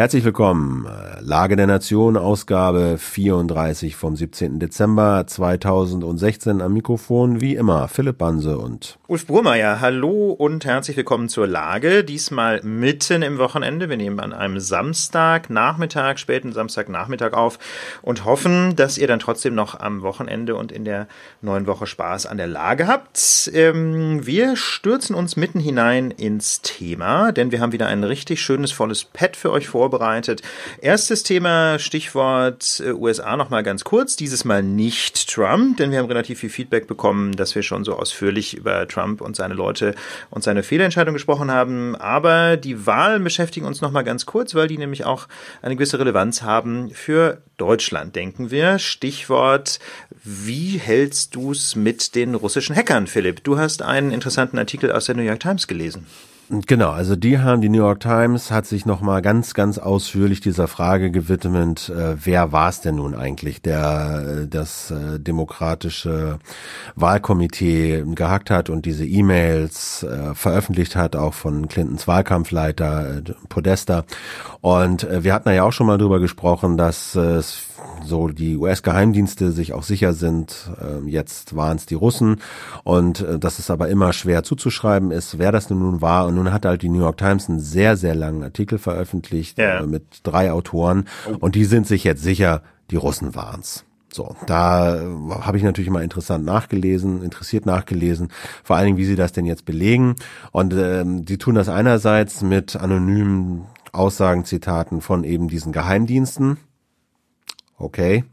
Herzlich willkommen. Lage der Nation, Ausgabe 34 vom 17. Dezember 2016 am Mikrofon, wie immer, Philipp Banse und Ulf Burmeier. Hallo und herzlich willkommen zur Lage. Diesmal mitten im Wochenende. Wir nehmen an einem Samstag, Nachmittag, späten Samstagnachmittag auf und hoffen, dass ihr dann trotzdem noch am Wochenende und in der neuen Woche Spaß an der Lage habt. Ähm, wir stürzen uns mitten hinein ins Thema, denn wir haben wieder ein richtig schönes, volles Pad für euch vorbereitet vorbereitet. Erstes Thema, Stichwort äh, USA nochmal ganz kurz. Dieses Mal nicht Trump, denn wir haben relativ viel Feedback bekommen, dass wir schon so ausführlich über Trump und seine Leute und seine Fehlentscheidung gesprochen haben. Aber die Wahlen beschäftigen uns nochmal ganz kurz, weil die nämlich auch eine gewisse Relevanz haben für Deutschland, denken wir. Stichwort, wie hältst du es mit den russischen Hackern, Philipp? Du hast einen interessanten Artikel aus der New York Times gelesen. Genau, also die haben, die New York Times hat sich nochmal ganz, ganz ausführlich dieser Frage gewidmet, äh, wer war es denn nun eigentlich, der äh, das äh, demokratische Wahlkomitee gehackt hat und diese E-Mails äh, veröffentlicht hat, auch von Clintons Wahlkampfleiter äh, Podesta. Und äh, wir hatten ja auch schon mal drüber gesprochen, dass es so die US-Geheimdienste sich auch sicher sind, äh, jetzt waren es die Russen und äh, dass es aber immer schwer zuzuschreiben ist, wer das nun war. Und nun hat halt die New York Times einen sehr, sehr langen Artikel veröffentlicht ja. äh, mit drei Autoren oh. und die sind sich jetzt sicher, die Russen waren's. So, da äh, habe ich natürlich mal interessant nachgelesen, interessiert nachgelesen, vor allen Dingen, wie sie das denn jetzt belegen. Und ähm, die tun das einerseits mit anonymen Aussagen, Zitaten von eben diesen Geheimdiensten, okay.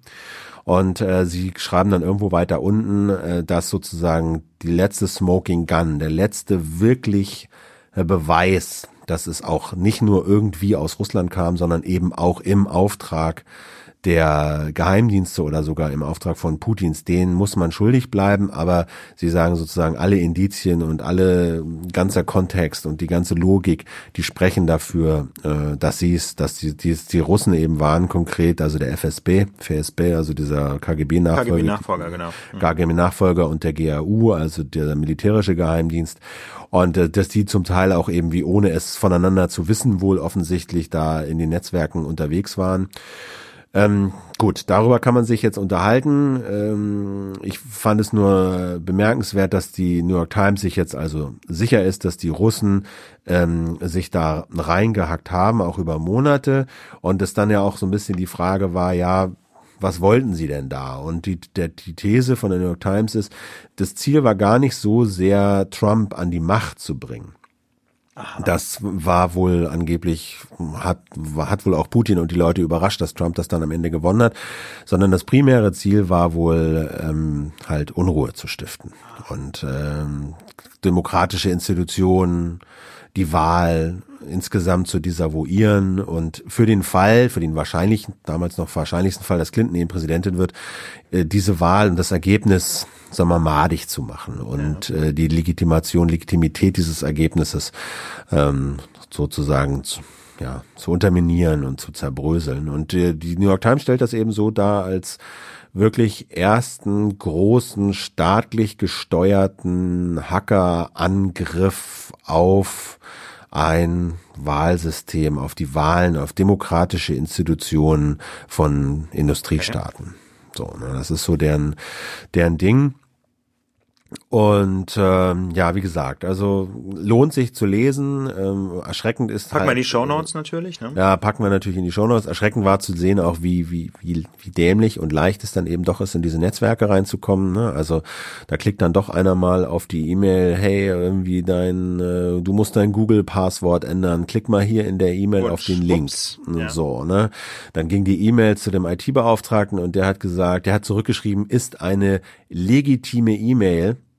Und äh, sie schreiben dann irgendwo weiter unten, äh, dass sozusagen die letzte Smoking Gun, der letzte wirklich äh, Beweis, dass es auch nicht nur irgendwie aus Russland kam, sondern eben auch im Auftrag der Geheimdienste oder sogar im Auftrag von Putins, denen muss man schuldig bleiben, aber sie sagen sozusagen alle Indizien und alle ganzer Kontext und die ganze Logik, die sprechen dafür, äh, dass sie es, dass die, die, die Russen eben waren konkret, also der FSB, FSB, also dieser KGB-Nachfolger, KGB-Nachfolger, genau, mhm. KGB-Nachfolger und der GAU, also der militärische Geheimdienst und äh, dass die zum Teil auch eben wie ohne es voneinander zu wissen wohl offensichtlich da in den Netzwerken unterwegs waren. Ähm, gut, darüber kann man sich jetzt unterhalten. Ähm, ich fand es nur bemerkenswert, dass die New York Times sich jetzt also sicher ist, dass die Russen ähm, sich da reingehackt haben, auch über Monate. Und es dann ja auch so ein bisschen die Frage war, ja, was wollten sie denn da? Und die, der, die These von der New York Times ist, das Ziel war gar nicht so sehr, Trump an die Macht zu bringen. Aha. Das war wohl angeblich, hat, hat wohl auch Putin und die Leute überrascht, dass Trump das dann am Ende gewonnen hat, sondern das primäre Ziel war wohl ähm, halt Unruhe zu stiften und ähm, demokratische Institutionen, die Wahl insgesamt zu desavouieren und für den Fall, für den wahrscheinlichen, damals noch wahrscheinlichsten Fall, dass Clinton eben Präsidentin wird, äh, diese Wahl und das Ergebnis sagen wir, madig zu machen und ja. äh, die Legitimation, Legitimität dieses Ergebnisses ähm, sozusagen zu, ja, zu unterminieren und zu zerbröseln. Und äh, die New York Times stellt das eben so dar als wirklich ersten großen staatlich gesteuerten Hackerangriff auf ein Wahlsystem, auf die Wahlen, auf demokratische Institutionen von Industriestaaten. So, ne, das ist so deren, deren Ding. Und ähm, ja, wie gesagt, also lohnt sich zu lesen. Ähm, erschreckend ist packen halt, wir in die Shownotes natürlich, ne? Ja, packen wir natürlich in die Shownotes. Erschreckend war zu sehen auch, wie wie wie wie dämlich und leicht es dann eben doch ist, in diese Netzwerke reinzukommen. Ne? Also da klickt dann doch einer mal auf die E-Mail, hey, irgendwie dein, äh, du musst dein Google-Passwort ändern. Klick mal hier in der E-Mail auf den Link. Ja. So, ne? Dann ging die E-Mail zu dem IT-Beauftragten und der hat gesagt, der hat zurückgeschrieben, ist eine legitime E-Mail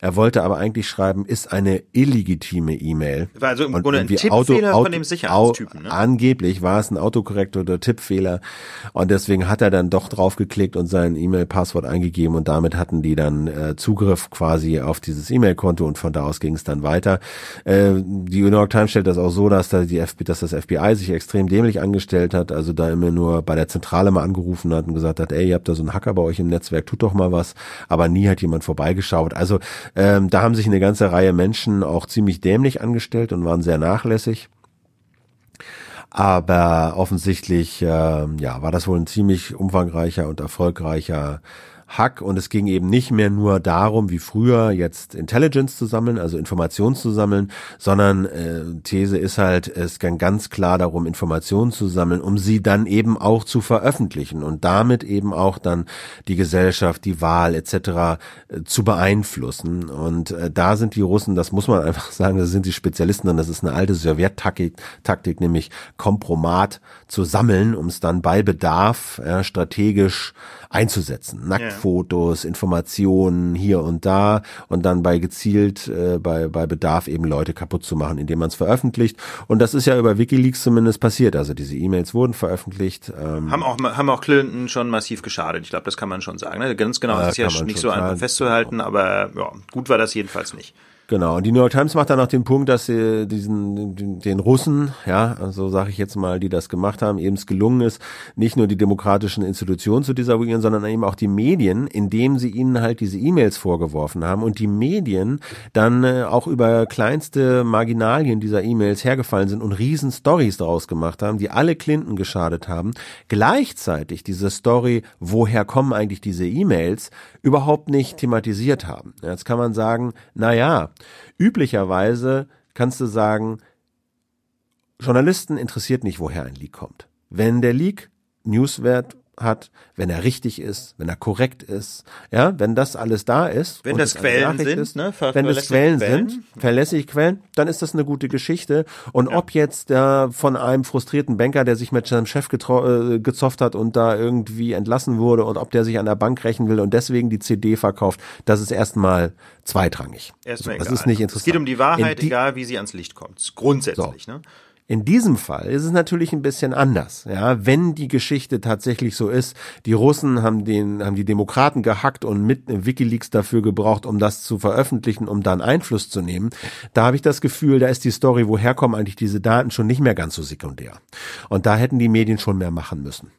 er wollte aber eigentlich schreiben, ist eine illegitime E-Mail. War also im Grunde ein Tippfehler Auto, Auto, von dem Sicherheitstypen. Ne? Angeblich war es ein Autokorrektor oder Tippfehler und deswegen hat er dann doch draufgeklickt und sein E-Mail-Passwort eingegeben und damit hatten die dann äh, Zugriff quasi auf dieses E-Mail-Konto und von da aus ging es dann weiter. Äh, die New York Times stellt das auch so, dass da die FBI, dass das FBI sich extrem dämlich angestellt hat, also da immer nur bei der Zentrale mal angerufen hat und gesagt hat, ey, ihr habt da so einen Hacker bei euch im Netzwerk, tut doch mal was, aber nie hat jemand vorbeigeschaut. Also ähm, da haben sich eine ganze Reihe Menschen auch ziemlich dämlich angestellt und waren sehr nachlässig. Aber offensichtlich, äh, ja, war das wohl ein ziemlich umfangreicher und erfolgreicher Hack und es ging eben nicht mehr nur darum, wie früher jetzt Intelligence zu sammeln, also Informationen zu sammeln, sondern äh, These ist halt, es ging ganz klar darum, Informationen zu sammeln, um sie dann eben auch zu veröffentlichen und damit eben auch dann die Gesellschaft, die Wahl etc. Äh, zu beeinflussen. Und äh, da sind die Russen, das muss man einfach sagen, das sind die Spezialisten und das ist eine alte Sowjettaktik, Taktik, nämlich Kompromat zu sammeln, um es dann bei Bedarf ja, strategisch einzusetzen. Nacktfotos, Informationen hier und da und dann bei gezielt, äh, bei, bei Bedarf eben Leute kaputt zu machen, indem man es veröffentlicht. Und das ist ja über Wikileaks zumindest passiert. Also diese E-Mails wurden veröffentlicht. Ähm, haben auch haben auch Clinton schon massiv geschadet. Ich glaube, das kann man schon sagen. Ne? Ganz genau, das ist ja nicht so einfach festzuhalten, aber ja, gut war das jedenfalls nicht. Genau. Und die New York Times macht dann auch den Punkt, dass sie diesen den, den Russen, ja, so also sage ich jetzt mal, die das gemacht haben, eben es gelungen ist, nicht nur die demokratischen Institutionen zu desavouieren, sondern eben auch die Medien, indem sie ihnen halt diese E-Mails vorgeworfen haben und die Medien dann äh, auch über kleinste Marginalien dieser E-Mails hergefallen sind und riesen Stories daraus gemacht haben, die alle Clinton geschadet haben. Gleichzeitig diese Story, woher kommen eigentlich diese E-Mails, überhaupt nicht thematisiert haben. Jetzt kann man sagen, na ja, üblicherweise kannst du sagen, Journalisten interessiert nicht, woher ein Leak kommt. Wenn der Leak Newswert hat, wenn er richtig ist, wenn er korrekt ist, ja, wenn das alles da ist, wenn das Quellen sind, ist, ne, wenn das Quellen, Quellen, sind, verlässliche Quellen, dann ist das eine gute Geschichte. Und ja. ob jetzt der von einem frustrierten Banker, der sich mit seinem Chef äh, gezofft hat und da irgendwie entlassen wurde, und ob der sich an der Bank rächen will und deswegen die CD verkauft, das ist erstmal zweitrangig. Erstmal so, das ist nicht interessant. Es geht um die Wahrheit, die, egal wie sie ans Licht kommt. Grundsätzlich, so. ne? In diesem Fall ist es natürlich ein bisschen anders. Ja, wenn die Geschichte tatsächlich so ist, die Russen haben den, haben die Demokraten gehackt und mit WikiLeaks dafür gebraucht, um das zu veröffentlichen, um dann Einfluss zu nehmen. Da habe ich das Gefühl, da ist die Story, woher kommen eigentlich diese Daten schon nicht mehr ganz so sekundär. Und da hätten die Medien schon mehr machen müssen.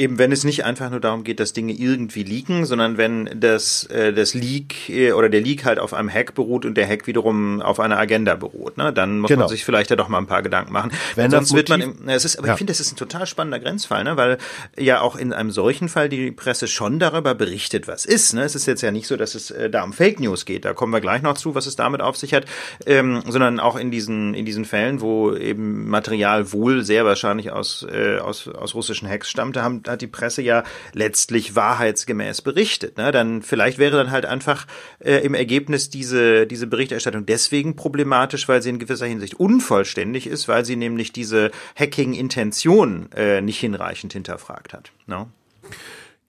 Eben, wenn es nicht einfach nur darum geht, dass Dinge irgendwie leaken, sondern wenn das, äh, das Leak äh, oder der Leak halt auf einem Hack beruht und der Hack wiederum auf einer Agenda beruht, ne? dann muss genau. man sich vielleicht ja doch mal ein paar Gedanken machen. Wenn sonst wird man, im, es ist, aber ja. ich finde, das ist ein total spannender Grenzfall, ne? weil ja auch in einem solchen Fall die Presse schon darüber berichtet, was ist. Ne? Es ist jetzt ja nicht so, dass es äh, da um Fake News geht, da kommen wir gleich noch zu, was es damit auf sich hat, ähm, sondern auch in diesen, in diesen Fällen, wo eben Material wohl sehr wahrscheinlich aus, äh, aus, aus russischen Hacks stammte, haben hat die Presse ja letztlich wahrheitsgemäß berichtet. Ne? Dann vielleicht wäre dann halt einfach äh, im Ergebnis diese, diese Berichterstattung deswegen problematisch, weil sie in gewisser Hinsicht unvollständig ist, weil sie nämlich diese Hacking-Intention äh, nicht hinreichend hinterfragt hat. Ne?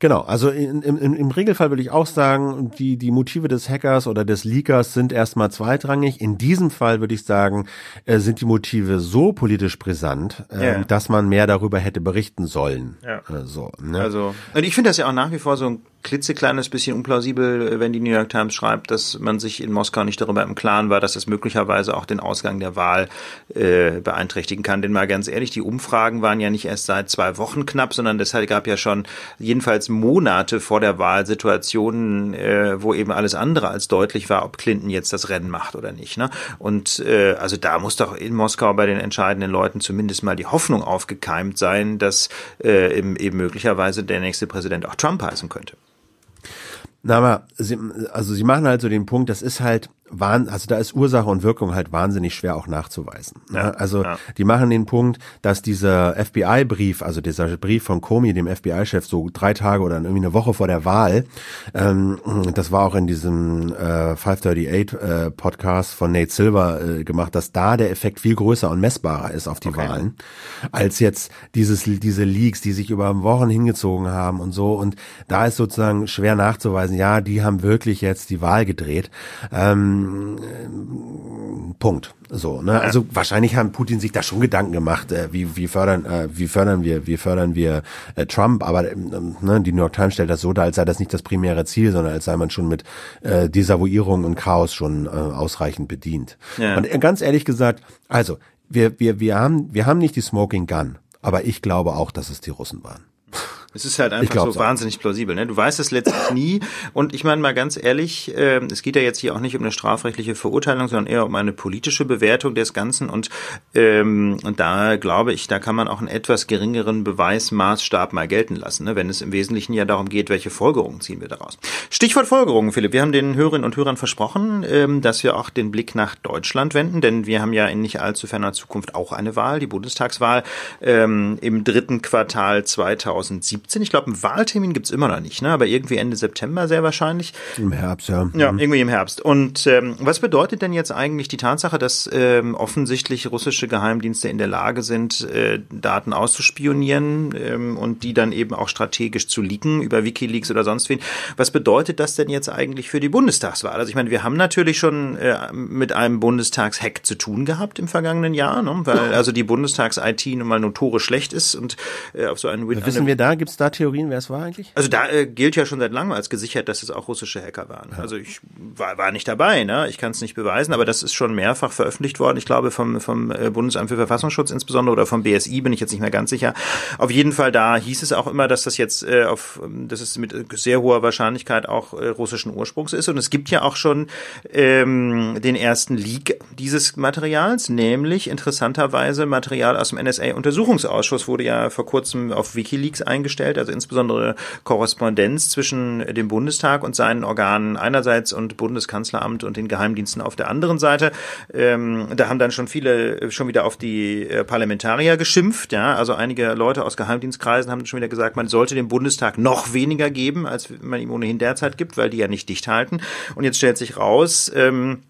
Genau, also in, im, im Regelfall würde ich auch sagen, die, die Motive des Hackers oder des Leakers sind erstmal zweitrangig. In diesem Fall würde ich sagen, äh, sind die Motive so politisch brisant, äh, yeah. dass man mehr darüber hätte berichten sollen. Ja. Äh, so, ne? Also, und ich finde das ja auch nach wie vor so ein klitzekleines bisschen unplausibel, wenn die New York Times schreibt, dass man sich in Moskau nicht darüber im Klaren war, dass es möglicherweise auch den Ausgang der Wahl äh, beeinträchtigen kann. Denn mal ganz ehrlich, die Umfragen waren ja nicht erst seit zwei Wochen knapp, sondern deshalb gab ja schon jedenfalls Monate vor der Wahl Situationen, äh, wo eben alles andere als deutlich war, ob Clinton jetzt das Rennen macht oder nicht. Ne? Und äh, also da muss doch in Moskau bei den entscheidenden Leuten zumindest mal die Hoffnung aufgekeimt sein, dass äh, eben, eben möglicherweise der nächste Präsident auch Trump heißen könnte. Na, aber sie, also sie machen halt so den Punkt, das ist halt, also da ist Ursache und Wirkung halt wahnsinnig schwer auch nachzuweisen. Ne? Ja, also ja. die machen den Punkt, dass dieser FBI-Brief, also dieser Brief von Comey, dem FBI-Chef, so drei Tage oder irgendwie eine Woche vor der Wahl, ähm, das war auch in diesem äh, 538 äh, Podcast von Nate Silver äh, gemacht, dass da der Effekt viel größer und messbarer ist auf die okay. Wahlen, als jetzt dieses diese Leaks, die sich über Wochen hingezogen haben und so. Und da ist sozusagen schwer nachzuweisen, ja, die haben wirklich jetzt die Wahl gedreht. Ähm, ähm, Punkt. So, ne? Also wahrscheinlich haben Putin sich da schon Gedanken gemacht, äh, wie, wie fördern, äh, wie fördern wir, wie fördern wir äh, Trump, aber ähm, ne, die New York Times stellt das so dar, als sei das nicht das primäre Ziel, sondern als sei man schon mit äh, Desavouierung und Chaos schon äh, ausreichend bedient. Ja. Und äh, ganz ehrlich gesagt, also wir, wir, wir haben, wir haben nicht die Smoking Gun, aber ich glaube auch, dass es die Russen waren. Es ist halt einfach so, so wahnsinnig plausibel. Ne? Du weißt es letztlich nie. Und ich meine mal ganz ehrlich, äh, es geht ja jetzt hier auch nicht um eine strafrechtliche Verurteilung, sondern eher um eine politische Bewertung des Ganzen. Und, ähm, und da glaube ich, da kann man auch einen etwas geringeren Beweismaßstab mal gelten lassen, ne? wenn es im Wesentlichen ja darum geht, welche Folgerungen ziehen wir daraus. Stichwort Folgerungen, Philipp. Wir haben den Hörerinnen und Hörern versprochen, ähm, dass wir auch den Blick nach Deutschland wenden, denn wir haben ja in nicht allzu ferner Zukunft auch eine Wahl, die Bundestagswahl ähm, im dritten Quartal 2017. Ich glaube, einen Wahltermin gibt's immer noch nicht, ne? aber irgendwie Ende September sehr wahrscheinlich. Im Herbst, ja. Ja, mhm. irgendwie im Herbst. Und ähm, was bedeutet denn jetzt eigentlich die Tatsache, dass ähm, offensichtlich russische Geheimdienste in der Lage sind, äh, Daten auszuspionieren ähm, und die dann eben auch strategisch zu leaken über Wikileaks oder sonst wen? Was bedeutet das denn jetzt eigentlich für die Bundestagswahl? Also ich meine, wir haben natürlich schon äh, mit einem Bundestagshack zu tun gehabt im vergangenen Jahr, ne? weil also die Bundestags-IT nun mal notorisch schlecht ist und äh, auf so einen Win Wissen wir da, gibt es da Theorien, wer es war eigentlich? Also da äh, gilt ja schon seit langem als gesichert, dass es auch russische Hacker waren. Ja. Also ich war, war nicht dabei, ne? ich kann es nicht beweisen, aber das ist schon mehrfach veröffentlicht worden. Ich glaube vom, vom äh, Bundesamt für Verfassungsschutz insbesondere oder vom BSI, bin ich jetzt nicht mehr ganz sicher. Auf jeden Fall, da hieß es auch immer, dass das jetzt äh, auf, dass es mit sehr hoher Wahrscheinlichkeit auch äh, russischen Ursprungs ist. Und es gibt ja auch schon ähm, den ersten Leak dieses Materials, nämlich interessanterweise Material aus dem NSA-Untersuchungsausschuss wurde ja vor kurzem auf Wikileaks eingestellt, also insbesondere Korrespondenz zwischen dem Bundestag und seinen Organen einerseits und Bundeskanzleramt und den Geheimdiensten auf der anderen Seite. Ähm, da haben dann schon viele schon wieder auf die äh, Parlamentarier geschimpft, ja, also einige Leute aus Geheimdienstkreisen haben schon wieder gesagt, man sollte dem Bundestag noch weniger geben, als man ihm ohnehin derzeit gibt, weil die ja nicht dicht halten. Und jetzt stellt sich raus, ähm,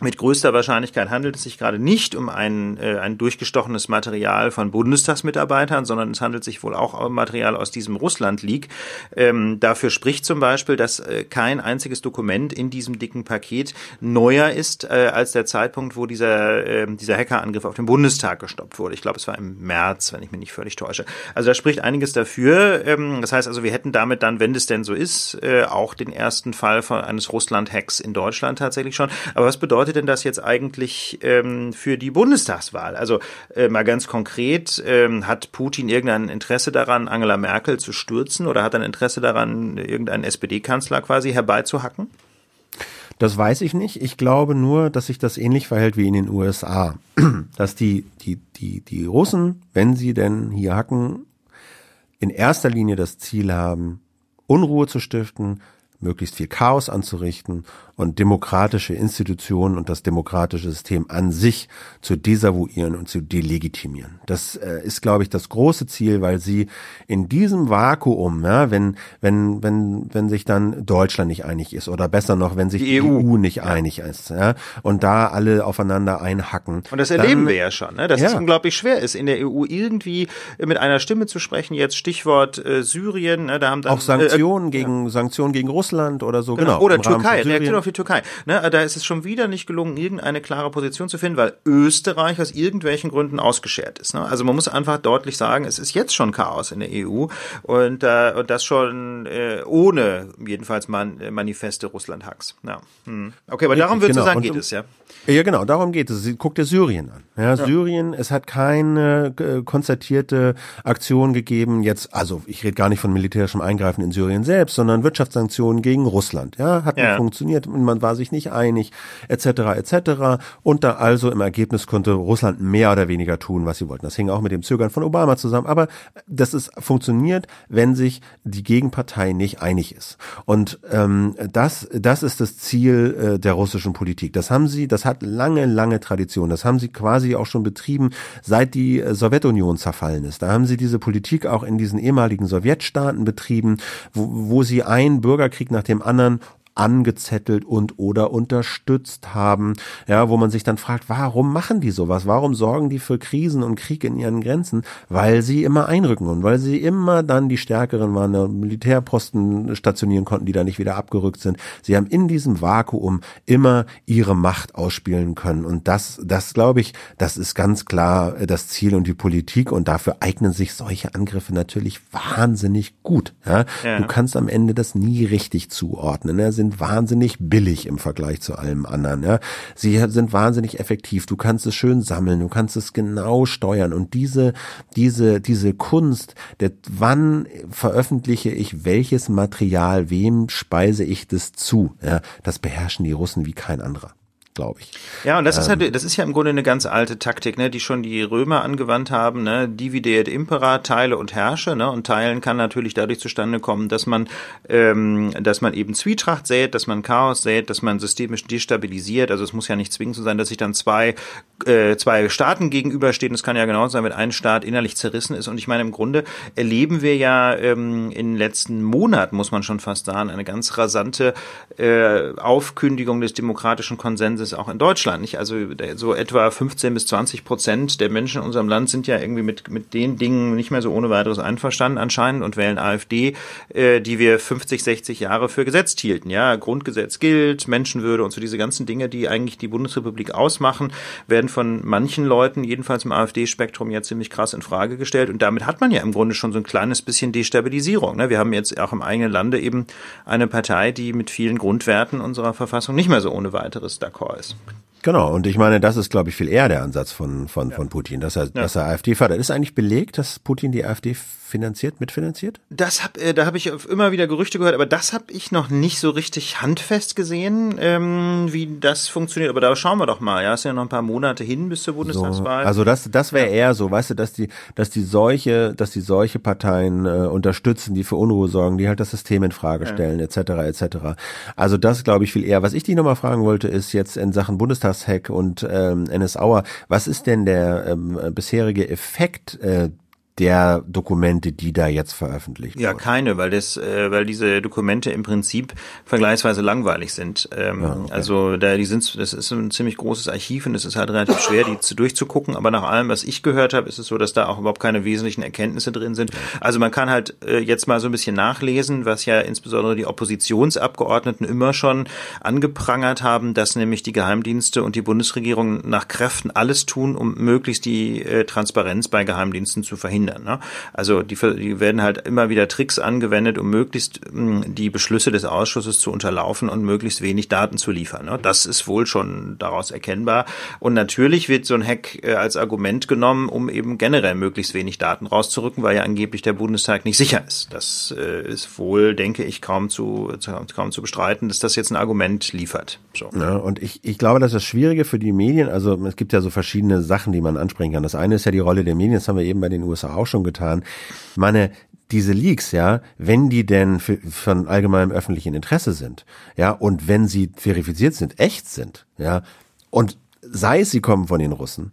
mit größter Wahrscheinlichkeit handelt es sich gerade nicht um ein, äh, ein durchgestochenes Material von Bundestagsmitarbeitern, sondern es handelt sich wohl auch um Material aus diesem Russland-Leak. Ähm, dafür spricht zum Beispiel, dass äh, kein einziges Dokument in diesem dicken Paket neuer ist äh, als der Zeitpunkt, wo dieser, äh, dieser Hackerangriff auf den Bundestag gestoppt wurde. Ich glaube, es war im März, wenn ich mich nicht völlig täusche. Also da spricht einiges dafür. Ähm, das heißt also, wir hätten damit dann, wenn es denn so ist, äh, auch den ersten Fall von eines Russland-Hacks in Deutschland tatsächlich schon. Aber was bedeutet bedeutet denn das jetzt eigentlich ähm, für die Bundestagswahl? Also äh, mal ganz konkret, ähm, hat Putin irgendein Interesse daran, Angela Merkel zu stürzen oder hat er ein Interesse daran, irgendeinen SPD-Kanzler quasi herbeizuhacken? Das weiß ich nicht. Ich glaube nur, dass sich das ähnlich verhält wie in den USA. Dass die, die, die, die Russen, wenn sie denn hier hacken, in erster Linie das Ziel haben, Unruhe zu stiften, möglichst viel Chaos anzurichten und demokratische Institutionen und das demokratische System an sich zu desavouieren und zu delegitimieren. Das äh, ist, glaube ich, das große Ziel, weil sie in diesem Vakuum, ja, wenn, wenn, wenn, wenn sich dann Deutschland nicht einig ist oder besser noch, wenn sich die, EU. EU. nicht ja. einig ist, ja, und da alle aufeinander einhacken. Und das erleben dann, wir ja schon, ne, dass ja. es unglaublich schwer ist, in der EU irgendwie mit einer Stimme zu sprechen. Jetzt Stichwort äh, Syrien, ne, da haben dann auch Sanktionen äh, gegen Sanktionen gegen Russland oder so, genau. genau oder Türkei, Reaktion auf die Türkei. Ne, da ist es schon wieder nicht gelungen, irgendeine klare Position zu finden, weil Österreich aus irgendwelchen Gründen ausgeschert ist. Ne? Also man muss einfach deutlich sagen, es ist jetzt schon Chaos in der EU und, äh, und das schon äh, ohne jedenfalls man, äh, manifeste Russland-Hacks. Ja. Hm. Okay, aber darum genau. du sagen, geht und, es, ja? Ja, genau, darum geht es. Guck dir Syrien an. Ja, ja. Syrien, es hat keine äh, konzertierte Aktion gegeben, jetzt, also ich rede gar nicht von militärischem Eingreifen in Syrien selbst, sondern Wirtschaftssanktionen gegen Russland. Ja, hat ja. nicht funktioniert man war sich nicht einig, etc. etc. Und da also im Ergebnis konnte Russland mehr oder weniger tun, was sie wollten. Das hing auch mit dem Zögern von Obama zusammen. Aber das ist funktioniert, wenn sich die Gegenpartei nicht einig ist. Und ähm, das, das ist das Ziel äh, der russischen Politik. Das haben sie, das hat lange, lange Tradition. Das haben sie quasi auch schon betrieben, seit die äh, Sowjetunion zerfallen ist. Da haben sie diese Politik auch in diesen ehemaligen Sowjetstaaten betrieben, wo, wo sie einen Bürgerkrieg nach dem anderen angezettelt und oder unterstützt haben, ja, wo man sich dann fragt, warum machen die sowas? Warum sorgen die für Krisen und Krieg in ihren Grenzen? Weil sie immer einrücken und weil sie immer dann die Stärkeren waren, Militärposten stationieren konnten, die da nicht wieder abgerückt sind. Sie haben in diesem Vakuum immer ihre Macht ausspielen können und das, das glaube ich, das ist ganz klar das Ziel und die Politik und dafür eignen sich solche Angriffe natürlich wahnsinnig gut. Ja? ja. Du kannst am Ende das nie richtig zuordnen. Ja? Sind sind wahnsinnig billig im Vergleich zu allem anderen. Ja. Sie sind wahnsinnig effektiv. Du kannst es schön sammeln, du kannst es genau steuern. Und diese, diese, diese Kunst, der, wann veröffentliche ich welches Material, wem speise ich das zu, ja, das beherrschen die Russen wie kein anderer glaube ich. Ja, und das ähm, ist halt, das ist ja im Grunde eine ganz alte Taktik, ne, die schon die Römer angewandt haben, ne, divide et impera, teile und herrsche, ne, und teilen kann natürlich dadurch zustande kommen, dass man, ähm, dass man eben Zwietracht sät, dass man Chaos sät, dass man systemisch destabilisiert. Also es muss ja nicht zwingend so sein, dass sich dann zwei, äh, zwei Staaten gegenüberstehen. Es kann ja genauso sein, wenn ein Staat innerlich zerrissen ist. Und ich meine, im Grunde erleben wir ja ähm, in den letzten Monaten, muss man schon fast sagen, eine ganz rasante äh, Aufkündigung des demokratischen Konsenses es auch in Deutschland nicht. Also so etwa 15 bis 20 Prozent der Menschen in unserem Land sind ja irgendwie mit, mit den Dingen nicht mehr so ohne weiteres einverstanden anscheinend und wählen AfD, äh, die wir 50, 60 Jahre für gesetzt hielten. Ja, Grundgesetz gilt, Menschenwürde und so diese ganzen Dinge, die eigentlich die Bundesrepublik ausmachen, werden von manchen Leuten, jedenfalls im AfD-Spektrum, ja ziemlich krass in Frage gestellt. Und damit hat man ja im Grunde schon so ein kleines bisschen Destabilisierung. Ne? Wir haben jetzt auch im eigenen Lande eben eine Partei, die mit vielen Grundwerten unserer Verfassung nicht mehr so ohne weiteres d'accord ist. Genau, und ich meine, das ist, glaube ich, viel eher der Ansatz von, von, ja. von Putin, dass er, ja. dass er AfD fördert. Ist eigentlich belegt, dass Putin die AfD finanziert, mitfinanziert? Das hab, äh, da habe ich immer wieder Gerüchte gehört, aber das habe ich noch nicht so richtig handfest gesehen, ähm, wie das funktioniert. Aber da schauen wir doch mal. Ja, ist ja noch ein paar Monate hin bis zur Bundestagswahl. So, also das, das wäre ja. eher so, weißt du, dass die, dass die solche, dass die solche Parteien äh, unterstützen, die für Unruhe sorgen, die halt das System in Frage stellen, etc. etc. Also das glaube ich viel eher. Was ich dich nochmal fragen wollte, ist jetzt in Sachen Bundestagshack und ähm, NSAuer, was ist denn der ähm, bisherige Effekt äh, der Dokumente, die da jetzt veröffentlicht Ja, keine, weil das, äh, weil diese Dokumente im Prinzip vergleichsweise langweilig sind. Ähm, ja, okay. Also da die sind, das ist ein ziemlich großes Archiv und es ist halt relativ schwer, die zu, durchzugucken. Aber nach allem, was ich gehört habe, ist es so, dass da auch überhaupt keine wesentlichen Erkenntnisse drin sind. Also man kann halt äh, jetzt mal so ein bisschen nachlesen, was ja insbesondere die Oppositionsabgeordneten immer schon angeprangert haben, dass nämlich die Geheimdienste und die Bundesregierung nach Kräften alles tun, um möglichst die äh, Transparenz bei Geheimdiensten zu verhindern verhindern. Ne? Also die, die werden halt immer wieder Tricks angewendet, um möglichst mh, hm, die Beschlüsse des Ausschusses zu unterlaufen und möglichst wenig Daten zu liefern. Ne? Das ist wohl schon daraus erkennbar. Und natürlich wird so ein Hack äh, als Argument genommen, um eben generell möglichst wenig Daten rauszurücken, weil ja angeblich der Bundestag nicht sicher ist. Das äh, ist wohl, denke ich, kaum zu, kaum zu bestreiten, dass das jetzt ein Argument liefert. So. Ja, und ich, ich glaube, dass das Schwierige für die Medien, also es gibt ja so verschiedene Sachen, die man ansprechen kann. Das eine ist ja die Rolle der Medien, das haben wir eben bei den USA auch schon getan. Meine, diese Leaks, ja, wenn die denn von allgemeinem öffentlichen Interesse sind, ja, und wenn sie verifiziert sind, echt sind, ja, und sei es, sie kommen von den Russen,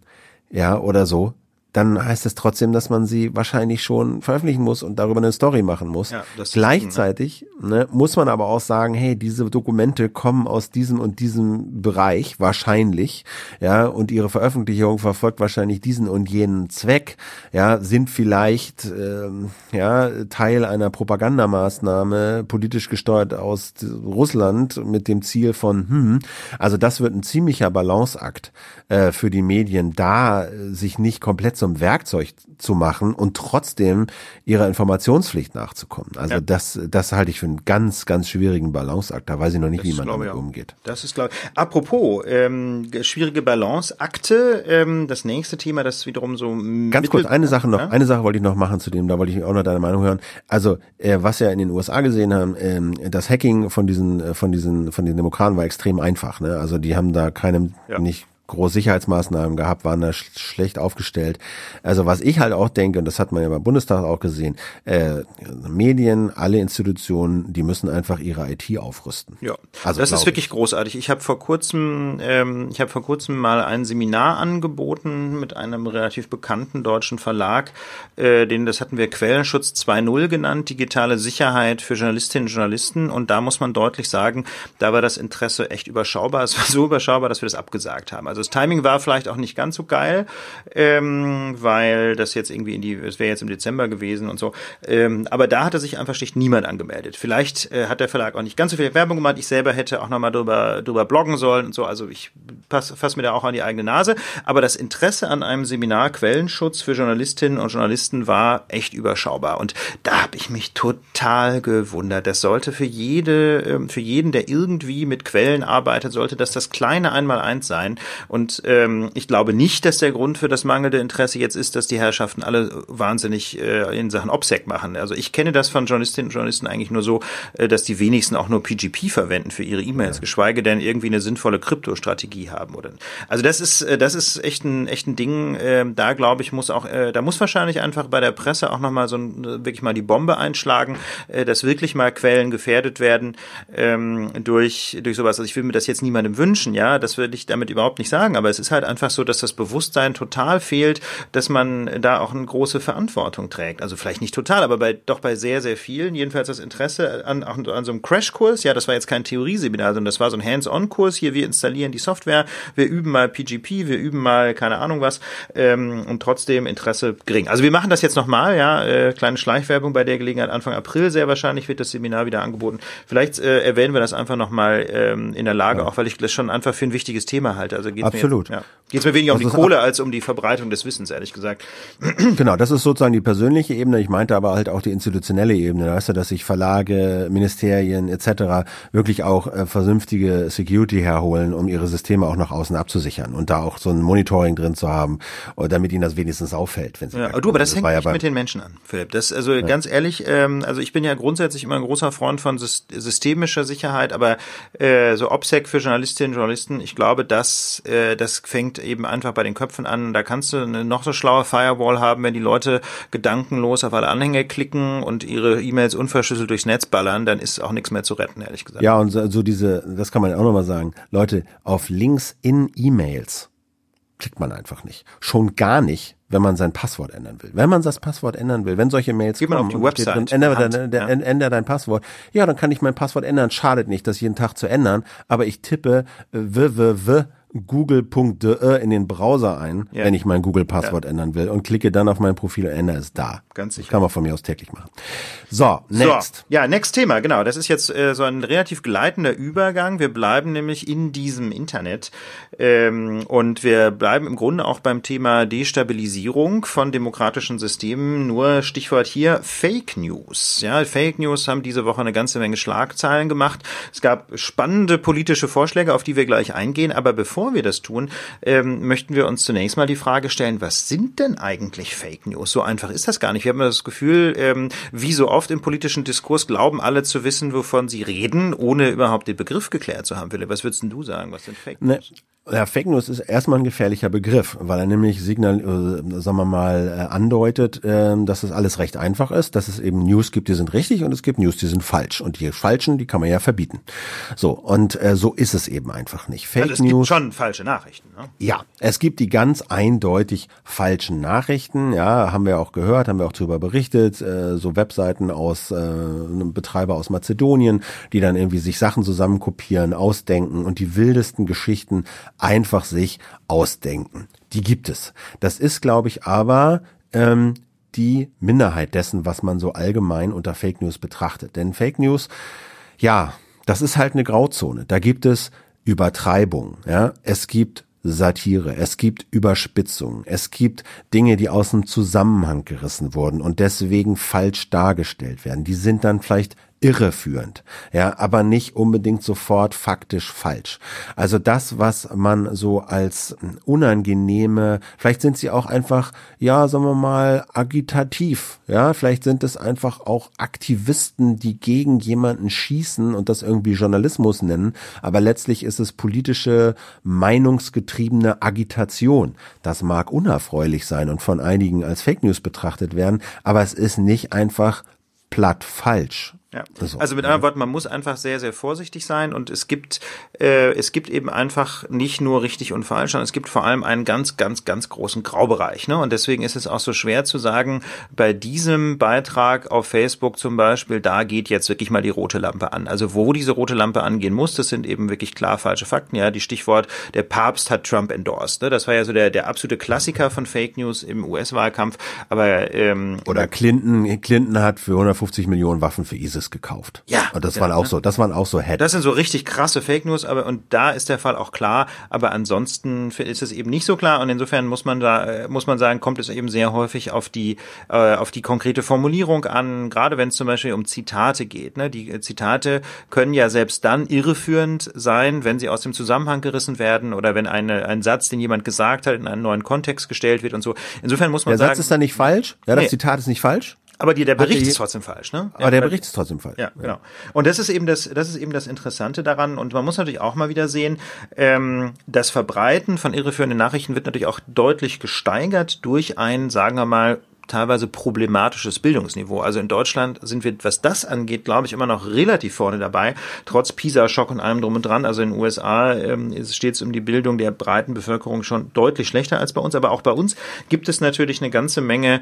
ja, oder so, dann heißt es trotzdem, dass man sie wahrscheinlich schon veröffentlichen muss und darüber eine Story machen muss. Ja, Gleichzeitig ne, muss man aber auch sagen, hey, diese Dokumente kommen aus diesem und diesem Bereich wahrscheinlich, ja, und ihre Veröffentlichung verfolgt wahrscheinlich diesen und jenen Zweck, ja, sind vielleicht ähm, ja Teil einer Propagandamaßnahme politisch gesteuert aus Russland mit dem Ziel von, hm, also das wird ein ziemlicher Balanceakt äh, für die Medien, da äh, sich nicht komplett zum Werkzeug zu machen und trotzdem ihrer Informationspflicht nachzukommen. Also ja. das, das halte ich für einen ganz, ganz schwierigen Balanceakt. Da weiß ich noch nicht, das wie man damit umgeht. Das ist klar. Apropos ähm, schwierige Balanceakte, ähm, das nächste Thema, das wiederum so ganz kurz eine Sache noch, ja? eine Sache wollte ich noch machen zu dem, da wollte ich auch noch deine Meinung hören. Also äh, was wir in den USA gesehen haben, ähm, das Hacking von diesen, äh, von diesen, von den Demokraten war extrem einfach. Ne? Also die haben da keinem ja. nicht große Sicherheitsmaßnahmen gehabt, waren da sch schlecht aufgestellt. Also was ich halt auch denke, und das hat man ja beim Bundestag auch gesehen, äh, Medien, alle Institutionen, die müssen einfach ihre IT aufrüsten. Ja, also das ist wirklich ich. großartig. Ich habe vor kurzem, ähm, ich habe vor kurzem mal ein Seminar angeboten mit einem relativ bekannten deutschen Verlag, äh, den das hatten wir Quellenschutz 2.0 genannt, digitale Sicherheit für Journalistinnen und Journalisten. Und da muss man deutlich sagen, da war das Interesse echt überschaubar. Es war so überschaubar, dass wir das abgesagt haben. Also Also das Timing war vielleicht auch nicht ganz so geil, ähm, weil das jetzt irgendwie in die, es wäre jetzt im Dezember gewesen und so. Ähm, aber da hatte sich einfach schlicht niemand angemeldet. Vielleicht äh, hat der Verlag auch nicht ganz so viel Werbung gemacht. Ich selber hätte auch nochmal drüber, drüber bloggen sollen und so. Also ich passe fass mir da auch an die eigene Nase. Aber das Interesse an einem Seminar Quellenschutz für Journalistinnen und Journalisten war echt überschaubar. Und da habe ich mich total gewundert. Das sollte für jede, ähm, für jeden, der irgendwie mit Quellen arbeitet, sollte das das kleine Einmaleins sein. Und ähm, ich glaube nicht, dass der Grund für das mangelnde Interesse jetzt ist, dass die Herrschaften alle wahnsinnig äh, in Sachen OPSEC machen. Also ich kenne das von Journalistinnen und Journalisten eigentlich nur so, äh, dass die wenigsten auch nur PGP verwenden für ihre E-Mails, ja. geschweige denn irgendwie eine sinnvolle Kryptostrategie haben oder. Also das ist äh, das ist echt ein echt ein Ding. Äh, da glaube ich muss auch äh, da muss wahrscheinlich einfach bei der Presse auch noch mal so ein, wirklich mal die Bombe einschlagen, äh, dass wirklich mal Quellen gefährdet werden ähm, durch durch sowas. Also ich will mir das jetzt niemandem wünschen, ja, das würde ich damit überhaupt nicht sagen. Aber es ist halt einfach so, dass das Bewusstsein total fehlt, dass man da auch eine große Verantwortung trägt. Also vielleicht nicht total, aber bei doch bei sehr sehr vielen jedenfalls das Interesse an an, so einem Crashkurs. Ja, das war jetzt kein Theorieseminar, sondern das war so ein Hands-on-Kurs. Hier wir installieren die Software, wir üben mal PGP, wir üben mal keine Ahnung was ähm, und trotzdem Interesse gering. Also wir machen das jetzt nochmal, ja, äh, kleine Schleichwerbung bei der Gelegenheit. Anfang April sehr wahrscheinlich wird das Seminar wieder angeboten. Vielleicht äh, erwähnen wir das einfach nochmal ähm, in der Lage, ja. auch weil ich das schon einfach für ein wichtiges Thema halte. Also geht's Absolut. Mir, ja, geht's mir weniger um die Kohle als um die Verbreitung des Wissens, ehrlich gesagt. Genau, das ist sozusagen die persönliche Ebene. Ich meinte aber halt auch die institutionelle Ebene. Weißt du, dass sich Verlage, Ministerien etc. wirklich auch äh, vernünftige Security herholen, um ihre Systeme auch nach außen abzusichern und da auch so ein Monitoring drin zu haben, damit ihnen das wenigstens auffällt, wenn sie. Ja, du, aber das, das hängt nicht ja mit den Menschen an, Philipp. Das also ja. ganz ehrlich, ähm, also ich bin ja grundsätzlich immer ein großer Freund von systemischer Sicherheit, aber äh, so OPSEC für Journalistinnen und Journalisten, ich glaube, das äh, das fängt eben einfach bei den Köpfen an. Da kannst du eine noch so schlaue Firewall haben, wenn die Leute gedankenlos auf alle Anhänge klicken und ihre E-Mails unverschlüsselt durchs Netz ballern, dann ist auch nichts mehr zu retten, ehrlich gesagt. Ja, und so, so diese, das kann man auch nochmal sagen. Leute, auf Links in E-Mails klickt man einfach nicht. Schon gar nicht, wenn man sein Passwort ändern will. Wenn man das Passwort ändern will, wenn solche Mails Geh kommen, auf die Website, drin, ändere, Hand, dein, ja. ändere dein Passwort. Ja, dann kann ich mein Passwort ändern. Schadet nicht, das jeden Tag zu ändern. Aber ich tippe äh, w, w, w google.de in den Browser ein, ja. wenn ich mein Google-Passwort ja. ändern will und klicke dann auf mein Profil und ändere es da. Ganz sicher. Das kann man von mir aus täglich machen. So, next. So, ja, next Thema, genau. Das ist jetzt äh, so ein relativ gleitender Übergang. Wir bleiben nämlich in diesem Internet ähm, und wir bleiben im Grunde auch beim Thema Destabilisierung von demokratischen Systemen. Nur Stichwort hier Fake News. Ja, Fake News haben diese Woche eine ganze Menge Schlagzeilen gemacht. Es gab spannende politische Vorschläge, auf die wir gleich eingehen. Aber bevor wir das tun, ähm, möchten wir uns zunächst mal die Frage stellen, was sind denn eigentlich Fake News? So einfach ist das gar nicht. Wir haben das Gefühl, ähm, wie so oft im politischen Diskurs glauben alle zu wissen, wovon sie reden, ohne überhaupt den Begriff geklärt zu haben. Philipp, was würdest du sagen? Was sind Fake ne, News? Ne. Ja, Fake News ist erstmal ein gefährlicher Begriff, weil er nämlich signal, äh, sagen wir mal, äh, andeutet, äh, dass es alles recht einfach ist, dass es eben News gibt, die sind richtig und es gibt News, die sind falsch. Und die falschen, die kann man ja verbieten. So, und äh, so ist es eben einfach nicht. Fake also es News. Gibt schon falsche Nachrichten, ne? Ja, es gibt die ganz eindeutig falschen Nachrichten, ja, haben wir auch gehört, haben wir auch darüber berichtet, äh, so Webseiten aus äh, einem Betreiber aus Mazedonien, die dann irgendwie sich Sachen zusammenkopieren, ausdenken und die wildesten Geschichten einfach sich ausdenken. Die gibt es. Das ist, glaube ich, aber ähm, die Minderheit dessen, was man so allgemein unter Fake News betrachtet. Denn Fake News, ja, das ist halt eine Grauzone. Da gibt es Übertreibung, ja, es gibt Satire, es gibt Überspitzungen, es gibt Dinge, die aus dem Zusammenhang gerissen wurden und deswegen falsch dargestellt werden. Die sind dann vielleicht irreführend, ja, aber nicht unbedingt sofort faktisch falsch. Also das, was man so als unangenehme, vielleicht sind sie auch einfach, ja, sagen wir mal, agitativ, ja, vielleicht sind es einfach auch Aktivisten, die gegen jemanden schießen und das irgendwie Journalismus nennen, aber letztlich ist es politische, meinungsgetriebene Agitation. Das mag unerfreulich sein und von einigen als Fake News betrachtet werden, aber es ist nicht einfach platt falsch. Ja. Also mit anderen Worten, man muss einfach sehr, sehr vorsichtig sein und es gibt, äh, es gibt eben einfach nicht nur richtig und falsch, sondern es gibt vor allem einen ganz, ganz, ganz großen Graubereich. Ne? Und deswegen ist es auch so schwer zu sagen, bei diesem Beitrag auf Facebook zum Beispiel, da geht jetzt wirklich mal die rote Lampe an. Also wo diese rote Lampe angehen muss, das sind eben wirklich klar falsche Fakten. Ja, die Stichwort, der Papst hat Trump endorsed. Ne? Das war ja so der, der absolute Klassiker von Fake News im US-Wahlkampf. Aber ähm, oder Clinton, Clinton hat für 150 Millionen Waffen für ISIS gekauft. Ja. Und das genau, waren auch ne? so, das waren auch so Head. Das sind so richtig krasse Fake News, aber und da ist der Fall auch klar, aber ansonsten ist es eben nicht so klar und insofern muss man da äh, muss man sagen, kommt es eben sehr häufig auf die äh, auf die konkrete Formulierung an, gerade wenn es zum Beispiel um Zitate geht. Ne? Die äh, Zitate können ja selbst dann irreführend sein, wenn sie aus dem Zusammenhang gerissen werden oder wenn eine, ein Satz, den jemand gesagt hat, in einen neuen Kontext gestellt wird und so. Insofern muss man der sagen. Der Satz ist da nicht falsch? Ja, das nee. Zitat ist nicht falsch? Aber die, der Bericht ist trotzdem falsch, ne? Aber der Bericht ist trotzdem falsch. Ja, genau. Und das ist eben das, das ist eben das Interessante daran. Und man muss natürlich auch mal wieder sehen, ähm, das Verbreiten von irreführenden Nachrichten wird natürlich auch deutlich gesteigert durch ein, sagen wir mal, teilweise problematisches Bildungsniveau. Also in Deutschland sind wir, was das angeht, glaube ich, immer noch relativ vorne dabei, trotz PISA-Schock und allem drum und dran. Also in den USA ähm, steht es um die Bildung der breiten Bevölkerung schon deutlich schlechter als bei uns. Aber auch bei uns gibt es natürlich eine ganze Menge,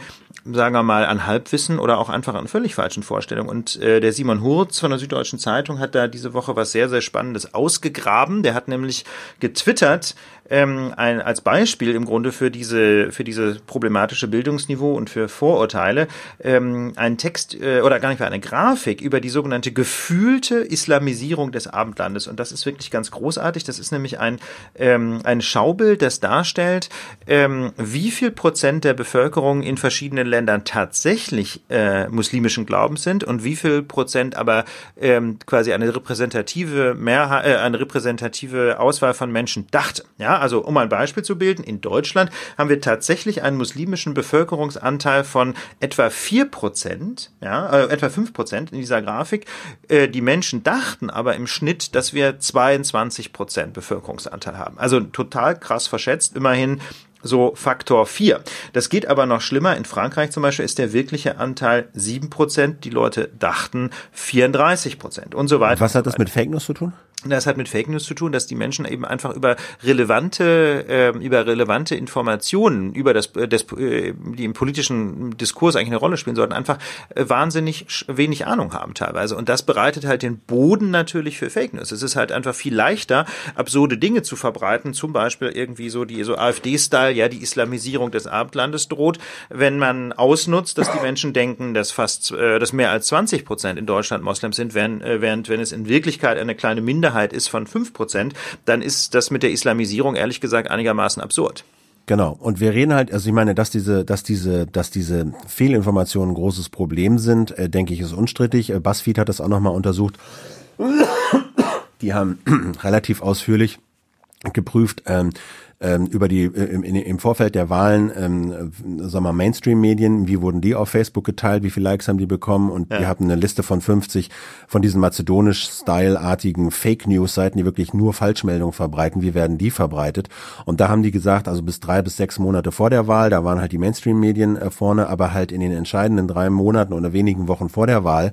sagen wir mal, an Halbwissen oder auch einfach an völlig falschen Vorstellungen. Und äh, der Simon Hurz von der Süddeutschen Zeitung hat da diese Woche was sehr, sehr Spannendes ausgegraben. Der hat nämlich getwittert, ähm, ein, als Beispiel im Grunde für diese für diese problematische Bildungsniveau und für Vorurteile ähm, einen Text äh, oder gar nicht mehr eine Grafik über die sogenannte gefühlte Islamisierung des Abendlandes und das ist wirklich ganz großartig. Das ist nämlich ein ähm, ein Schaubild, das darstellt, ähm, wie viel Prozent der Bevölkerung in verschiedenen Ländern tatsächlich äh, muslimischen Glaubens sind und wie viel Prozent aber ähm, quasi eine repräsentative Mehrheit, äh, eine repräsentative Auswahl von Menschen dachte. Ja, also um ein Beispiel zu bilden, in Deutschland haben wir tatsächlich einen muslimischen Bevölkerungsanteil von etwa vier Prozent, ja, äh, etwa fünf Prozent in dieser Grafik. Äh, die Menschen dachten aber im Schnitt, dass wir 22 Prozent Bevölkerungsanteil haben. Also total krass verschätzt. Immerhin so Faktor 4. Das geht aber noch schlimmer. In Frankreich zum Beispiel ist der wirkliche Anteil 7 Prozent. Die Leute dachten 34 Prozent und so weiter. Was hat das mit Fake News zu tun? Das hat mit Fake News zu tun, dass die Menschen eben einfach über relevante, äh, über relevante Informationen, über das, äh, das, äh, die im politischen Diskurs eigentlich eine Rolle spielen sollten, einfach äh, wahnsinnig wenig Ahnung haben teilweise. Und das bereitet halt den Boden natürlich für Fake News. Es ist halt einfach viel leichter, absurde Dinge zu verbreiten, zum Beispiel irgendwie so die so AfD-Style, ja, die Islamisierung des Abendlandes droht, wenn man ausnutzt, dass die Menschen denken, dass fast, äh, dass mehr als 20 Prozent in Deutschland Moslems sind, während, äh, während wenn es in Wirklichkeit eine kleine Minderheit Minderheit ist von fünf Prozent, dann ist das mit der Islamisierung ehrlich gesagt einigermaßen absurd. Genau. Und wir reden halt, also ich meine, dass diese, dass diese, dass diese Fehlinformationen ein großes Problem sind, äh, denke ich, ist unstrittig. Äh, BuzzFeed hat das auch nochmal untersucht. Die haben relativ ausführlich geprüft, ähm, ähm, über die äh, im, im Vorfeld der Wahlen, ähm, sagen wir Mainstream-Medien, wie wurden die auf Facebook geteilt, wie viele Likes haben die bekommen und ja. wir hatten eine Liste von 50 von diesen mazedonisch-Style-artigen Fake-News-Seiten, die wirklich nur Falschmeldungen verbreiten. Wie werden die verbreitet? Und da haben die gesagt, also bis drei bis sechs Monate vor der Wahl, da waren halt die Mainstream-Medien äh, vorne, aber halt in den entscheidenden drei Monaten oder wenigen Wochen vor der Wahl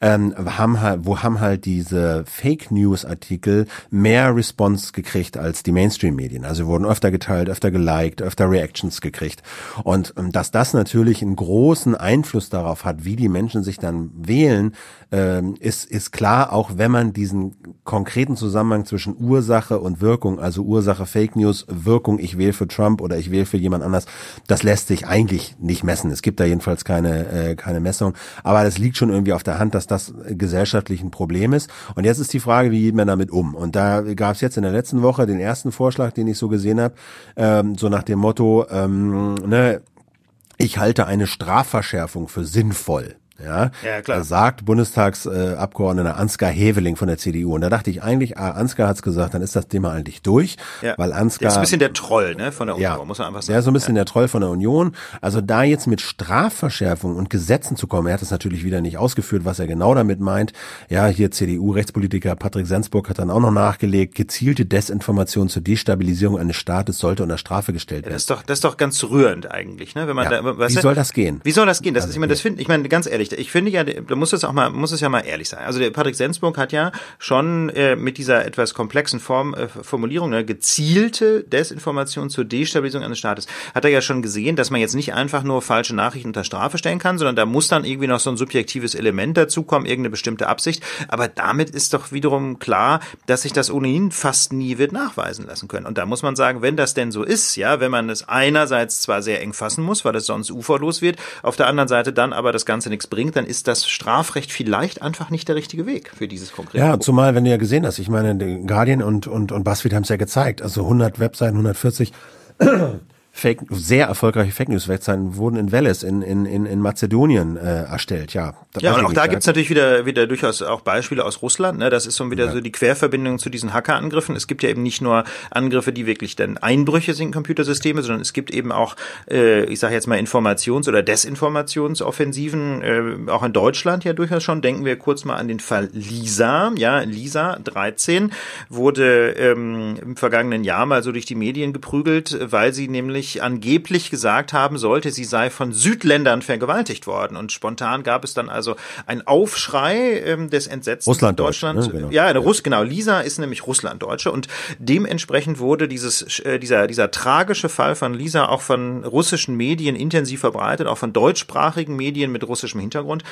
ähm, haben halt, wo haben halt diese Fake News Artikel mehr Response gekriegt als die Mainstream Medien. Also wurden öfter geteilt, öfter geliked, öfter Reactions gekriegt. Und ähm, dass das natürlich einen großen Einfluss darauf hat, wie die Menschen sich dann wählen, ähm, ist, ist klar, auch wenn man diesen konkreten Zusammenhang zwischen Ursache und Wirkung, also Ursache Fake News, Wirkung, ich wähle für Trump oder ich wähle für jemand anders, das lässt sich eigentlich nicht messen. Es gibt da jedenfalls keine, äh, keine Messung. Aber das liegt schon irgendwie auf der Hand, dass das gesellschaftlich ein Problem ist. Und jetzt ist die Frage, wie geht man damit um? Und da gab es jetzt in der letzten Woche den ersten Vorschlag, den ich so gesehen habe, ähm, so nach dem Motto, ähm, ne, ich halte eine Strafverschärfung für sinnvoll. Ja, ja klar. sagt Bundestagsabgeordneter Ansgar Heveling von der CDU. Und da dachte ich eigentlich, ah, Ansgar hat's gesagt, dann ist das Thema eigentlich durch, ja. weil Ansgar der ist ein bisschen der Troll, ne, von der Union, ja, muss man einfach sagen. Der ist so ein bisschen ja. der Troll von der Union. Also da jetzt mit Strafverschärfung und Gesetzen zu kommen, er hat es natürlich wieder nicht ausgeführt, was er genau damit meint. Ja, hier CDU-Rechtspolitiker Patrick Sensburg hat dann auch noch nachgelegt, gezielte Desinformation zur Destabilisierung eines Staates sollte unter Strafe gestellt werden. das ist doch, das ist doch ganz rührend eigentlich, ne, wenn man da, weißt Wie soll das gehen? Wie soll das gehen? Das also, ist, ich meine, das finde, ich meine, ganz ehrlich, ehrlich, ich finde ja, da muss es auch mal, muss es ja mal ehrlich sein. Also der Patrick Sensburg hat ja schon äh, mit dieser etwas komplexen Form, äh, Formulierung, ne, gezielte Desinformation zur Destabilisierung eines Staates, hat er ja schon gesehen, dass man jetzt nicht einfach nur falsche Nachrichten unter Strafe stellen kann, sondern da muss dann irgendwie noch so ein subjektives Element dazukommen, irgendeine bestimmte Absicht. Aber damit ist doch wiederum klar, dass sich das ohnehin fast nie wird nachweisen lassen können. Und da muss man sagen, wenn das denn so ist, ja, wenn man es einerseits zwar sehr eng fassen muss, weil es sonst uferlos wird, auf der anderen Seite dann aber das Ganze nichts bringt, dann ist das Strafrecht vielleicht einfach nicht der richtige Weg für dieses konkrete Ja, Problem. zumal, wenn du ja gesehen hast, ich meine, Guardian und, und, und BuzzFeed haben es ja gezeigt, also 100 Webseiten, 140 Fake, sehr erfolgreiche Fake News Webseiten wurden in Veles in, in, in, in Mazedonien äh, erstellt, ja. Ja, und auch da gibt's natürlich wieder, wieder durchaus auch Beispiele aus Russland. Ne? Das ist so wieder ja. so die Querverbindung zu diesen Hackerangriffen. Es gibt ja eben nicht nur Angriffe, die wirklich dann Einbrüche sind in Computersysteme, sondern es gibt eben auch, äh, ich sage jetzt mal, Informations- oder Desinformationsoffensiven, äh, auch in Deutschland ja durchaus schon. Denken wir kurz mal an den Fall Lisa. Ja, Lisa 13 wurde ähm, im vergangenen Jahr mal so durch die Medien geprügelt, weil sie nämlich nämlich angeblich gesagt haben sollte, sie sei von Südländern vergewaltigt worden. Und spontan gab es dann also ein Aufschrei ähm, des Entsetzens Russland Deutschland. Ne? Genau. Ja, eine Russ, genau. Lisa ist nämlich Russlanddeutsche und dementsprechend wurde dieses äh, dieser dieser tragische Fall von Lisa auch von russischen Medien intensiv verbreitet, auch von deutschsprachigen Medien mit russischem Hintergrund.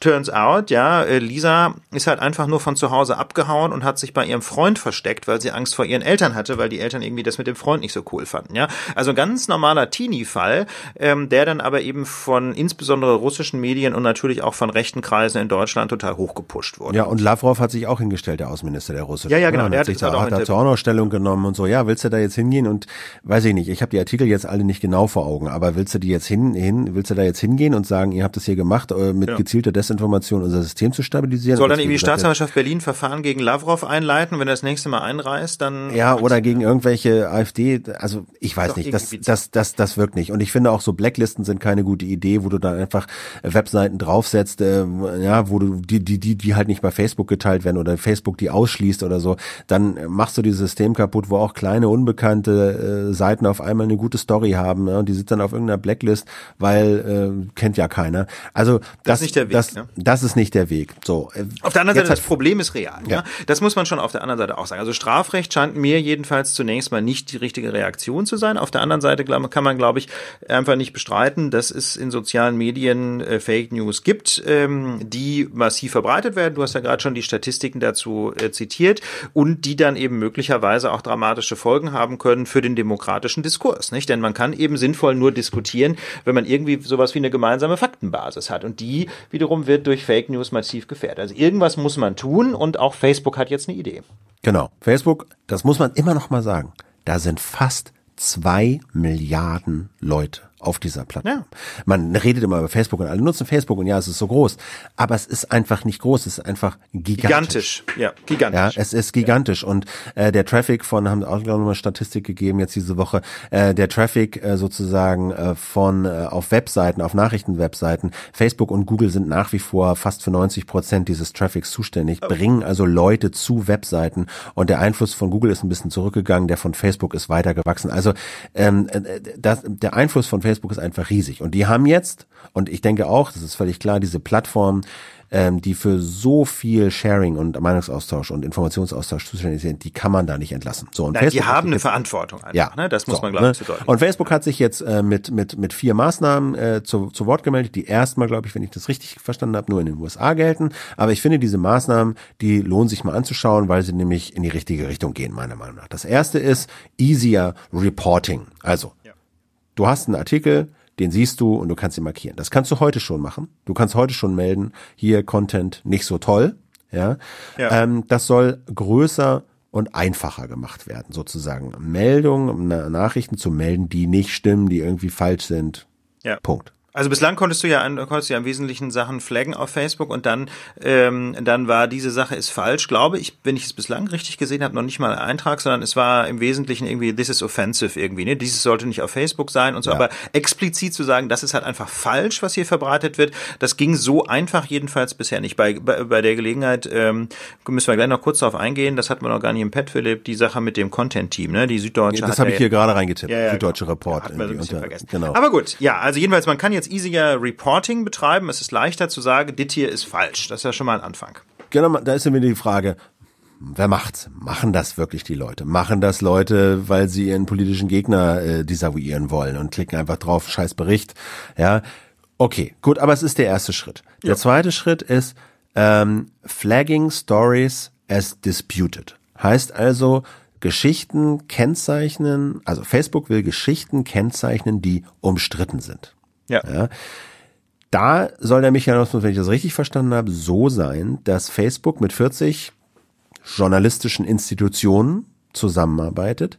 Turns out, ja, äh, Lisa ist halt einfach nur von zu Hause abgehauen und hat sich bei ihrem Freund versteckt, weil sie Angst vor ihren Eltern hatte, weil die Eltern irgendwie das mit dem Freund nicht so cool fanden. Ja, also ganz ganz normaler Teenie-Fall, ähm, der dann aber eben von insbesondere russischen Medien und natürlich auch von rechten Kreisen in Deutschland total hochgepusht wurde. Ja, und Lavrov hat sich auch hingestellt, der Außenminister der Russischen. Ja, ja, genau. Ja, der hat, sich da, hat dazu auch noch Stellung genommen und so. Ja, willst du da jetzt hingehen und weiß ich nicht, ich habe die Artikel jetzt alle nicht genau vor Augen, aber willst du die jetzt hin, hin willst du da jetzt hingehen und sagen, ihr habt das hier gemacht, äh, mit ja. gezielter Desinformation unser System zu stabilisieren? Soll dann irgendwie die Staatsanwaltschaft Berlin Verfahren gegen Lavrov einleiten, wenn er das nächste Mal einreist, dann Ja, oder gegen irgendwelche AfD, also ich weiß nicht, das das das das wirkt nicht. Und ich finde auch so Blacklisten sind keine gute Idee, wo du dann einfach Webseiten draufsetzt, äh, ja, wo du die, die, die, die halt nicht bei Facebook geteilt werden oder Facebook die ausschließt oder so, dann machst du dieses System kaputt, wo auch kleine unbekannte äh, Seiten auf einmal eine gute Story haben ja, und die sind dann auf irgendeiner Blacklist, weil äh, kennt ja keiner. Also das, das ist nicht der Weg. Das, ne? das ist nicht der Weg. So. Äh, auf der anderen Seite, das Problem ist real. Ja. ja. Das muss man schon auf der anderen Seite auch sagen. Also Strafrecht scheint mir jedenfalls zunächst mal nicht die richtige Reaktion zu sein. Auf der anderen Seite kann man, glaube ich, einfach nicht bestreiten, dass es in sozialen Medien äh, Fake News gibt, ähm, die massiv verbreitet werden. Du hast ja gerade schon die Statistiken dazu äh, zitiert und die dann eben möglicherweise auch dramatische Folgen haben können für den demokratischen Diskurs, nicht? Denn man kann eben sinnvoll nur diskutieren, wenn man irgendwie sowas wie eine gemeinsame Faktenbasis hat und die wiederum wird durch Fake News massiv gefährdet. Also irgendwas muss man tun und auch Facebook hat jetzt eine Idee. Genau. Facebook, das muss man immer noch mal sagen. Da sind fast zwei Milliarden Leute auf dieser Plattform. Ja. Man redet immer über Facebook und alle nutzen Facebook und ja, es ist so groß, aber es ist einfach nicht groß, es ist einfach gigantisch. Gigantisch, ja, gigantisch. Ja, es ist gigantisch ja. und äh, der Traffic von haben auch ich mal Statistik gegeben jetzt diese Woche, äh, der Traffic äh, sozusagen äh, von äh, auf Webseiten, auf Nachrichtenwebseiten, Facebook und Google sind nach wie vor fast für 90 Prozent dieses Traffics zuständig, oh. bringen also Leute zu Webseiten und der Einfluss von Google ist ein bisschen zurückgegangen, der von Facebook ist weiter gewachsen. Also ähm, äh, das, der Einfluss von Facebook ist einfach riesig. Und die haben jetzt, und ich denke auch, das ist völlig klar, diese Plattform, ähm, die für so viel Sharing und Meinungsaustausch und Informationsaustausch zuständig sind, die kann man da nicht entlassen. So, und Nein, Facebook die haben eine Verantwortung einfach, ja, ne? das muss so, man, glaube ich, ne? zu Und Facebook hat sich jetzt äh, mit, mit, mit vier Maßnahmen äh, zu, zu Wort gemeldet, die erstmal, glaube ich, wenn ich das richtig verstanden habe, nur in den USA gelten. Aber ich finde, diese Maßnahmen, die lohnen sich mal anzuschauen, weil sie nämlich in die richtige Richtung gehen, meiner Meinung nach. Das erste ist easier Reporting. Also, Du hast einen Artikel, den siehst du und du kannst ihn markieren. Das kannst du heute schon machen. Du kannst heute schon melden, hier Content nicht so toll. Ja, ja. Ähm, das soll größer und einfacher gemacht werden, sozusagen. Meldungen, Nachrichten zu melden, die nicht stimmen, die irgendwie falsch sind. Ja. Punkt. Also bislang konntest du ja, konntest du ja im Wesentlichen Sachen flaggen auf Facebook und dann, ähm, dann war diese Sache ist falsch, glaube ich, wenn ich es bislang richtig gesehen habe, noch nicht mal ein Eintrag, sondern es war im Wesentlichen irgendwie this is offensive irgendwie, ne? Dieses sollte nicht auf Facebook sein und so, ja. aber explizit zu sagen, das ist halt einfach falsch, was hier verbreitet wird, das ging so einfach jedenfalls bisher nicht. Bei, bei, bei der Gelegenheit ähm, müssen wir gleich noch kurz darauf eingehen, das hatten wir noch gar nicht im Pad, Philipp, die Sache mit dem Content-Team, ne? Die Süddeutsche. Ja, das habe ich hier gerade reingetippt, ja, Süddeutsche Report. Ja, unter, vergessen. Genau. Aber gut, ja, also jedenfalls, man kann jetzt easier Reporting betreiben. Es ist leichter zu sagen, dit hier ist falsch. Das ist ja schon mal ein Anfang. Genau, da ist ja wieder die Frage, wer macht's? Machen das wirklich die Leute? Machen das Leute, weil sie ihren politischen Gegner äh, desavouieren wollen und klicken einfach drauf, scheiß Bericht. Ja, okay, gut, aber es ist der erste Schritt. Der zweite Schritt ist ähm, Flagging Stories as Disputed. Heißt also, Geschichten kennzeichnen, also Facebook will Geschichten kennzeichnen, die umstritten sind. Ja. ja. Da soll der Mechanismus, wenn ich das richtig verstanden habe, so sein, dass Facebook mit 40 journalistischen Institutionen zusammenarbeitet.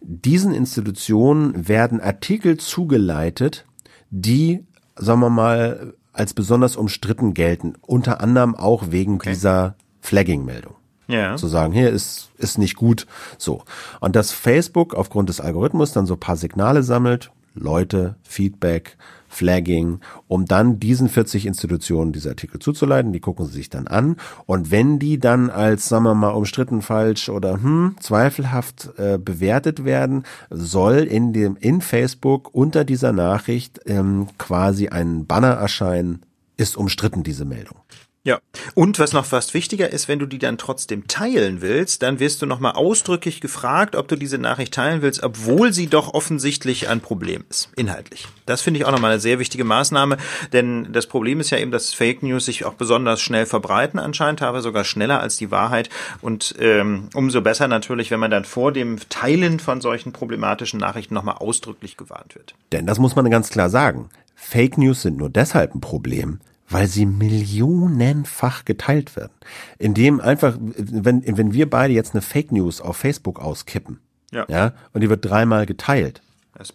Diesen Institutionen werden Artikel zugeleitet, die, sagen wir mal, als besonders umstritten gelten, unter anderem auch wegen okay. dieser Flagging-Meldung. Ja. Zu sagen, hier ist, ist nicht gut, so. Und dass Facebook aufgrund des Algorithmus dann so paar Signale sammelt, Leute, Feedback, Flagging, um dann diesen 40 Institutionen diese Artikel zuzuleiten. Die gucken sie sich dann an. Und wenn die dann als, sagen wir mal, umstritten falsch oder hm, zweifelhaft äh, bewertet werden, soll in dem in Facebook unter dieser Nachricht ähm, quasi ein Banner erscheinen, ist umstritten diese Meldung. Ja. Und was noch fast wichtiger ist, wenn du die dann trotzdem teilen willst, dann wirst du nochmal ausdrücklich gefragt, ob du diese Nachricht teilen willst, obwohl sie doch offensichtlich ein Problem ist, inhaltlich. Das finde ich auch nochmal eine sehr wichtige Maßnahme, denn das Problem ist ja eben, dass Fake News sich auch besonders schnell verbreiten anscheinend, aber sogar schneller als die Wahrheit und ähm, umso besser natürlich, wenn man dann vor dem Teilen von solchen problematischen Nachrichten nochmal ausdrücklich gewarnt wird. Denn das muss man ganz klar sagen. Fake News sind nur deshalb ein Problem, weil sie millionenfach geteilt werden. Indem einfach, wenn, wenn wir beide jetzt eine Fake News auf Facebook auskippen, ja, ja und die wird dreimal geteilt.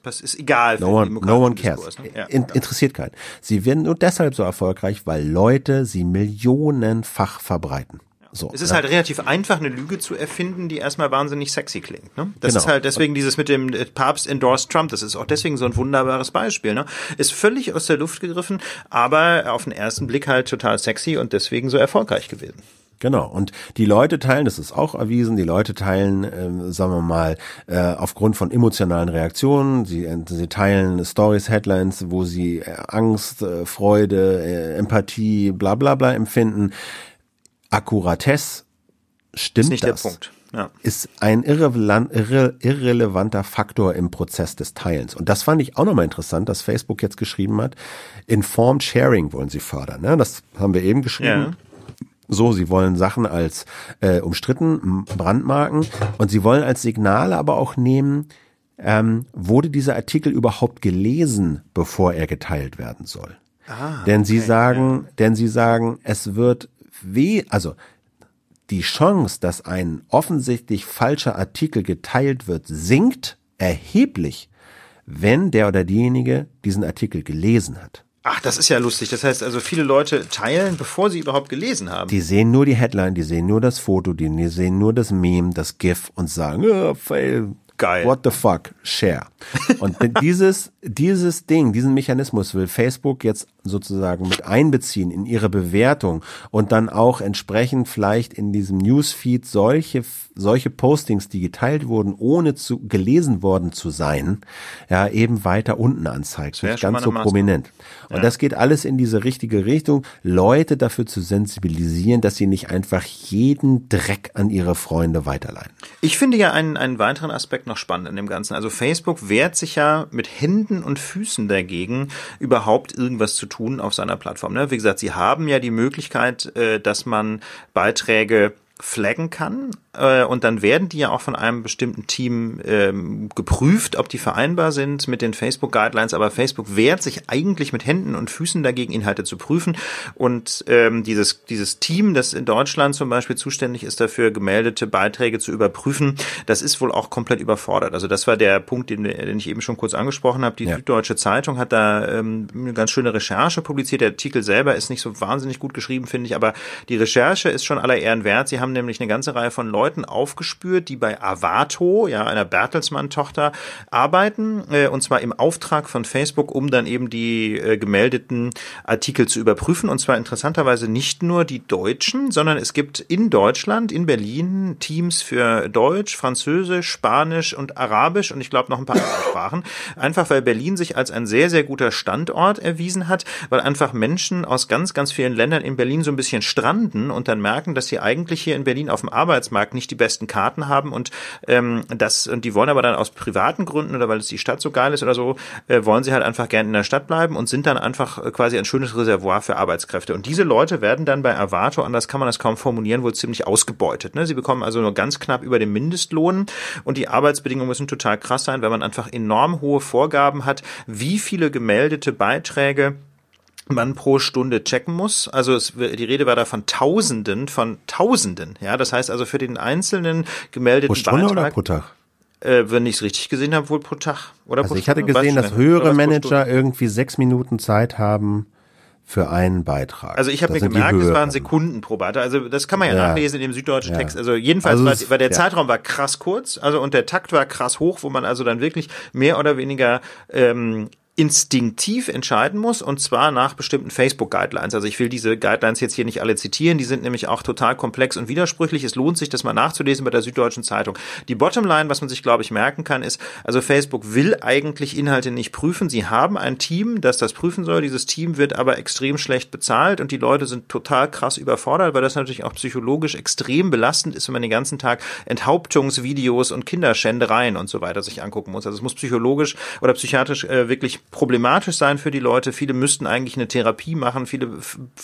Das ist egal. No one, no one cares. Ne? Ja. In, interessiert keinen. Sie werden nur deshalb so erfolgreich, weil Leute sie millionenfach verbreiten. So, es ist ja. halt relativ einfach, eine Lüge zu erfinden, die erstmal wahnsinnig sexy klingt. Ne? Das genau. ist halt deswegen dieses mit dem äh, Papst endorsed Trump, das ist auch deswegen so ein wunderbares Beispiel. Ne? Ist völlig aus der Luft gegriffen, aber auf den ersten Blick halt total sexy und deswegen so erfolgreich gewesen. Genau. Und die Leute teilen, das ist auch erwiesen, die Leute teilen, äh, sagen wir mal, äh, aufgrund von emotionalen Reaktionen. Sie, äh, sie teilen Stories, Headlines, wo sie äh, Angst, äh, Freude, äh, Empathie, bla bla bla empfinden. Akkuratesse stimmt ist nicht das, der Punkt. Ja. ist ein irrelevant, irre, irrelevanter Faktor im Prozess des Teilens. Und das fand ich auch nochmal interessant, dass Facebook jetzt geschrieben hat, Informed Sharing wollen sie fördern. Ne? Das haben wir eben geschrieben. Ja. So, sie wollen Sachen als äh, umstritten brandmarken und sie wollen als Signale aber auch nehmen, ähm, wurde dieser Artikel überhaupt gelesen, bevor er geteilt werden soll. Ah, denn okay, sie sagen, ja. denn sie sagen, es wird weh, also die Chance, dass ein offensichtlich falscher Artikel geteilt wird, sinkt erheblich, wenn der oder diejenige diesen Artikel gelesen hat. Ach, das ist ja lustig. Das heißt also, viele Leute teilen, bevor sie überhaupt gelesen haben. Die sehen nur die Headline, die sehen nur das Foto, die sehen nur das Meme, das GIF und sagen, oh, fail, Geil. What the fuck? Share. Und dieses, dieses Ding, diesen Mechanismus will Facebook jetzt sozusagen mit einbeziehen in ihre Bewertung und dann auch entsprechend vielleicht in diesem Newsfeed solche, solche Postings, die geteilt wurden, ohne zu, gelesen worden zu sein, ja, eben weiter unten anzeigt. Nicht ganz so prominent. Und ja. das geht alles in diese richtige Richtung, Leute dafür zu sensibilisieren, dass sie nicht einfach jeden Dreck an ihre Freunde weiterleiten. Ich finde ja einen, einen weiteren Aspekt noch spannend in dem Ganzen. Also Facebook wehrt sich ja mit Händen und Füßen dagegen, überhaupt irgendwas zu tun auf seiner Plattform. Ne? Wie gesagt, sie haben ja die Möglichkeit, äh, dass man Beiträge flaggen kann äh, und dann werden die ja auch von einem bestimmten Team ähm, geprüft, ob die vereinbar sind mit den Facebook Guidelines. Aber Facebook wehrt sich eigentlich mit Händen und Füßen dagegen, Inhalte zu prüfen. Und ähm, dieses dieses Team, das in Deutschland zum Beispiel zuständig ist dafür, gemeldete Beiträge zu überprüfen, das ist wohl auch komplett überfordert. Also das war der Punkt, den, den ich eben schon kurz angesprochen habe. Die ja. Süddeutsche Zeitung hat da ähm, eine ganz schöne Recherche publiziert. Der Artikel selber ist nicht so wahnsinnig gut geschrieben, finde ich, aber die Recherche ist schon aller Ehren wert. Sie haben nämlich eine ganze Reihe von Leuten Leuten aufgespürt, die bei Avato, ja, einer Bertelsmann-Tochter, arbeiten, äh, und zwar im Auftrag von Facebook, um dann eben die äh, gemeldeten Artikel zu überprüfen. Und zwar interessanterweise nicht nur die Deutschen, sondern es gibt in Deutschland, in Berlin, Teams für Deutsch, Französisch, Spanisch und Arabisch und ich glaube noch ein paar andere Sprachen. Einfach weil Berlin sich als ein sehr, sehr guter Standort erwiesen hat, weil einfach Menschen aus ganz, ganz vielen Ländern in Berlin so ein bisschen stranden und dann merken, dass sie eigentlich hier in Berlin auf dem Arbeitsmarkt nicht die besten Karten haben und ähm, das und die wollen aber dann aus privaten Gründen oder weil es die Stadt so geil ist oder so, äh, wollen sie halt einfach gerne in der Stadt bleiben und sind dann einfach äh, quasi ein schönes Reservoir für Arbeitskräfte. Und diese Leute werden dann bei Avato, anders kann man das kaum formulieren, wohl ziemlich ausgebeutet. Ne? Sie bekommen also nur ganz knapp über den Mindestlohn und die Arbeitsbedingungen müssen total krass sein, weil man einfach enorm hohe Vorgaben hat, wie viele gemeldete Beiträge man pro Stunde checken muss. Also es, die Rede war da von Tausenden, von Tausenden. Ja, das heißt also für den einzelnen gemeldeten pro Stunde Beitrag, oder pro Tag? Äh, wenn ich es richtig gesehen habe, wohl pro Tag. Oder also ich hatte gesehen, dass höhere Manager irgendwie sechs Minuten Zeit haben für einen Beitrag. Also ich habe mir gemerkt, es waren Sekunden pro Beitrag. Also das kann man ja, ja. nachlesen in dem süddeutschen ja. Text. Also jedenfalls also war, war, der ja. Zeitraum war krass kurz, also und der Takt war krass hoch, wo man also dann wirklich mehr oder weniger ähm, instinktiv entscheiden muss und zwar nach bestimmten Facebook-Guidelines. Also ich will diese Guidelines jetzt hier nicht alle zitieren, die sind nämlich auch total komplex und widersprüchlich. Es lohnt sich, das mal nachzulesen bei der Süddeutschen Zeitung. Die Bottomline, was man sich, glaube ich, merken kann, ist, also Facebook will eigentlich Inhalte nicht prüfen. Sie haben ein Team, das das prüfen soll. Dieses Team wird aber extrem schlecht bezahlt und die Leute sind total krass überfordert, weil das natürlich auch psychologisch extrem belastend ist, wenn man den ganzen Tag Enthauptungsvideos und Kinderschändereien und so weiter sich angucken muss. Also es muss psychologisch oder psychiatrisch äh, wirklich problematisch sein für die Leute. Viele müssten eigentlich eine Therapie machen. Viele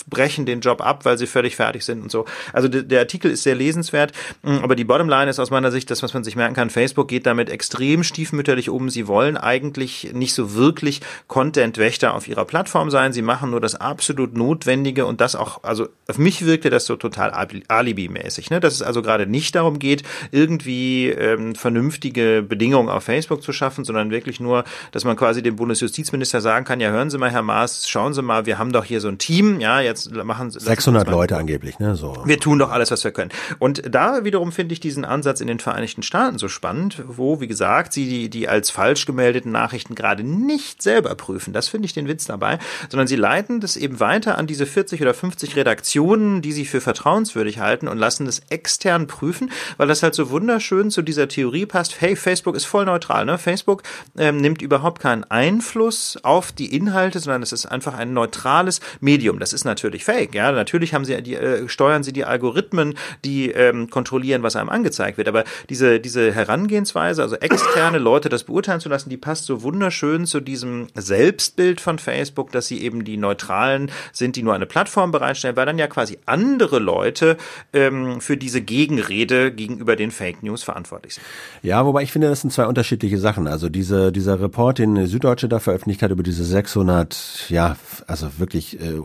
brechen den Job ab, weil sie völlig fertig sind und so. Also der Artikel ist sehr lesenswert. Mm, aber die Bottomline ist aus meiner Sicht das, was man sich merken kann. Facebook geht damit extrem stiefmütterlich um. Sie wollen eigentlich nicht so wirklich Content-Wächter auf ihrer Plattform sein. Sie machen nur das absolut Notwendige und das auch, also auf mich wirkte das so total alibi-mäßig, ne? dass es also gerade nicht darum geht, irgendwie ähm, vernünftige Bedingungen auf Facebook zu schaffen, sondern wirklich nur, dass man quasi dem Bundesjustiz Justizminister sagen kann, ja, hören Sie mal, Herr Maas, schauen Sie mal, wir haben doch hier so ein Team, ja, jetzt machen Sie 600 Leute angeblich, ne, so. Wir tun doch alles, was wir können. Und da wiederum finde ich diesen Ansatz in den Vereinigten Staaten so spannend, wo, wie gesagt, sie die, die als falsch gemeldeten Nachrichten gerade nicht selber prüfen. Das finde ich den Witz dabei, sondern sie leiten das eben weiter an diese 40 oder 50 Redaktionen, die sie für vertrauenswürdig halten und lassen das extern prüfen, weil das halt so wunderschön zu dieser Theorie passt. Hey, Facebook ist voll neutral, ne? Facebook ähm, nimmt überhaupt keinen Einfluss Einfluss auf die Inhalte, sondern es ist einfach ein neutrales Medium. Das ist natürlich fake. Ja, natürlich haben sie die, äh, steuern sie die Algorithmen, die ähm, kontrollieren, was einem angezeigt wird. Aber diese diese Herangehensweise, also externe Leute das beurteilen zu lassen, die passt so wunderschön zu diesem Selbstbild von Facebook, dass sie eben die neutralen sind, die nur eine Plattform bereitstellen, weil dann ja quasi andere Leute ähm, für diese Gegenrede gegenüber den Fake News verantwortlich sind. Ja, wobei ich finde, das sind zwei unterschiedliche Sachen. Also diese dieser Report, den Süddeutsche da veröffentlicht hat über diese 600, ja, also wirklich äh,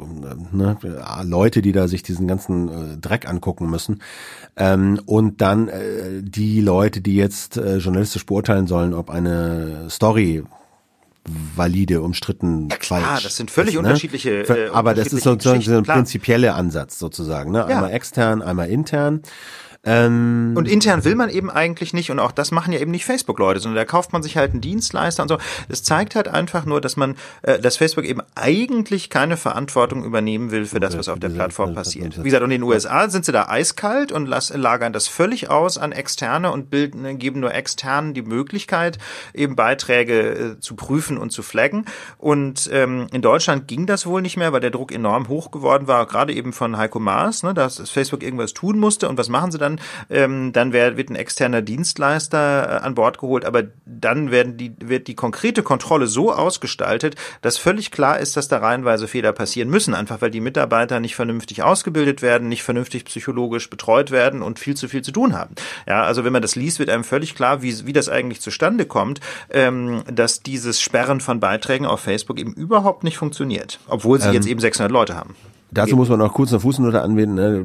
ne, Leute, die da sich diesen ganzen äh, Dreck angucken müssen. Ähm, und dann äh, die Leute, die jetzt äh, journalistisch beurteilen sollen, ob eine Story valide, umstritten, ja, klar, falsch. Das sind völlig ist, ne? unterschiedliche. Äh, Aber das ist sozusagen so ein prinzipieller Ansatz sozusagen. Ne? Einmal ja. extern, einmal intern. Ähm, und intern will man eben eigentlich nicht und auch das machen ja eben nicht Facebook-Leute, sondern da kauft man sich halt einen Dienstleister und so. Das zeigt halt einfach nur, dass man, äh, dass Facebook eben eigentlich keine Verantwortung übernehmen will für das, was auf der Plattform passiert. Wie gesagt, und in den USA sind sie da eiskalt und lagern das völlig aus an Externe und bilden, geben nur Externen die Möglichkeit, eben Beiträge äh, zu prüfen und zu flaggen. Und ähm, in Deutschland ging das wohl nicht mehr, weil der Druck enorm hoch geworden war, gerade eben von Heiko Maas, ne, dass Facebook irgendwas tun musste. Und was machen sie dann? Ähm, dann wird, wird ein externer Dienstleister äh, an Bord geholt, aber dann werden die, wird die konkrete Kontrolle so ausgestaltet, dass völlig klar ist, dass da reihenweise Fehler passieren müssen, einfach weil die Mitarbeiter nicht vernünftig ausgebildet werden, nicht vernünftig psychologisch betreut werden und viel zu viel zu tun haben. Ja, also wenn man das liest, wird einem völlig klar, wie, wie das eigentlich zustande kommt, ähm, dass dieses Sperren von Beiträgen auf Facebook eben überhaupt nicht funktioniert, obwohl sie ähm, jetzt eben 600 Leute haben Dazu muss man noch kurz eine Fußnote anwenden. Ne?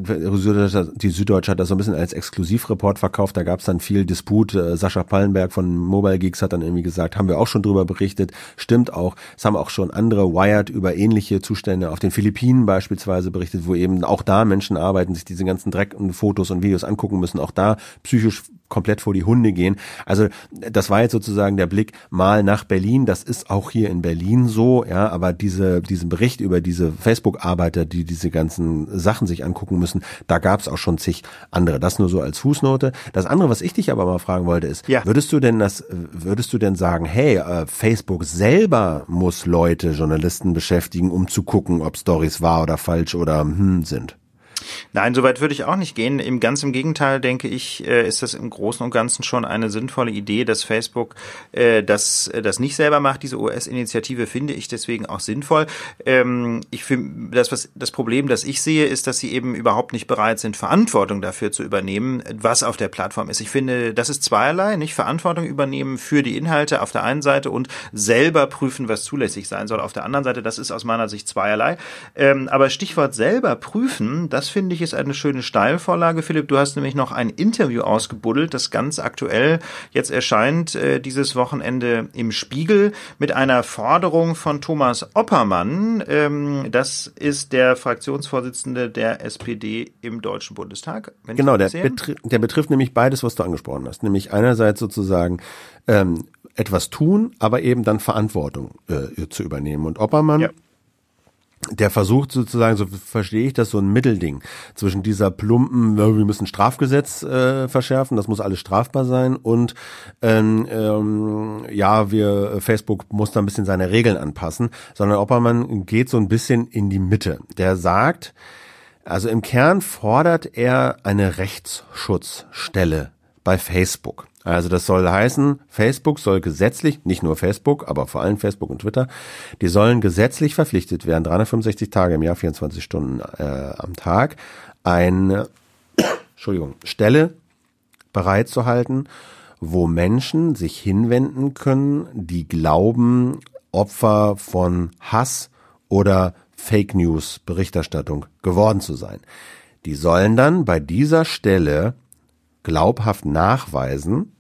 Die Süddeutsche hat das so ein bisschen als Exklusivreport verkauft. Da gab es dann viel Disput. Äh, Sascha Pallenberg von Mobile Geeks hat dann irgendwie gesagt, haben wir auch schon drüber berichtet. Stimmt auch. Es haben auch schon andere Wired über ähnliche Zustände auf den Philippinen beispielsweise berichtet, wo eben auch da Menschen arbeiten, sich diese ganzen Dreck und Fotos und Videos angucken müssen. Auch da psychisch komplett vor die Hunde gehen. Also das war jetzt sozusagen der Blick mal nach Berlin. Das ist auch hier in Berlin so, ja, aber diese, diesen Bericht über diese Facebook-Arbeiter, die diese ganzen Sachen sich angucken müssen, da gab es auch schon zig andere. Das nur so als Fußnote. Das andere, was ich dich aber mal fragen wollte, ist, ja. würdest du denn das, würdest du denn sagen, hey, äh, Facebook selber muss Leute, Journalisten beschäftigen, um zu gucken, ob Stories wahr oder falsch oder hm sind? Nein, soweit würde ich auch nicht gehen. Im ganz im Gegenteil denke ich, äh, ist das im Großen und Ganzen schon eine sinnvolle Idee, dass Facebook äh, das, äh, das nicht selber macht. Diese OS-Initiative finde ich deswegen auch sinnvoll. Ähm, ich finde, das, was, das Problem, das ich sehe, ist, dass sie eben überhaupt nicht bereit sind, Verantwortung dafür zu übernehmen, was auf der Plattform ist. Ich finde, das ist zweierlei, nicht Verantwortung übernehmen für die Inhalte auf der einen Seite und selber prüfen, was zulässig sein soll auf der anderen Seite. Das ist aus meiner Sicht zweierlei. Ähm, aber Stichwort selber prüfen, das finde ich ist eine schöne Steilvorlage. Philipp, du hast nämlich noch ein Interview ausgebuddelt, das ganz aktuell jetzt erscheint, äh, dieses Wochenende im Spiegel mit einer Forderung von Thomas Oppermann. Ähm, das ist der Fraktionsvorsitzende der SPD im Deutschen Bundestag. genau, der, betri der betrifft nämlich beides, was du angesprochen hast. Nämlich einerseits sozusagen ähm, etwas tun, aber eben dann Verantwortung äh, zu übernehmen. Und Oppermann ja der versucht sozusagen, so verstehe ich das, so ein Mittelding zwischen dieser plumpen, wir müssen Strafgesetz äh, verschärfen, das muss alles strafbar sein und ähm, ähm, ja, wir Facebook muss da ein bisschen seine Regeln anpassen, sondern Oppermann geht so ein bisschen in die Mitte. Der sagt, also im Kern fordert er eine Rechtsschutzstelle bei Facebook. Also das soll heißen, Facebook soll gesetzlich, nicht nur Facebook, aber vor allem Facebook und Twitter, die sollen gesetzlich verpflichtet werden, 365 Tage im Jahr, 24 Stunden äh, am Tag, eine Entschuldigung, Stelle bereitzuhalten, wo Menschen sich hinwenden können, die glauben, Opfer von Hass oder Fake News Berichterstattung geworden zu sein. Die sollen dann bei dieser Stelle glaubhaft nachweisen,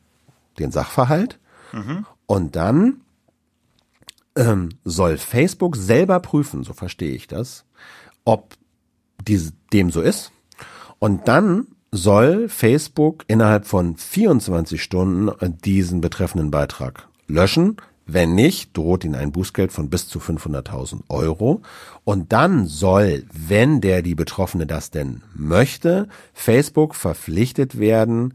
den Sachverhalt, mhm. und dann ähm, soll Facebook selber prüfen, so verstehe ich das, ob dies, dem so ist. Und dann soll Facebook innerhalb von 24 Stunden diesen betreffenden Beitrag löschen, wenn nicht, droht ihn ein Bußgeld von bis zu 500.000 Euro. Und dann soll, wenn der die Betroffene das denn möchte, Facebook verpflichtet werden,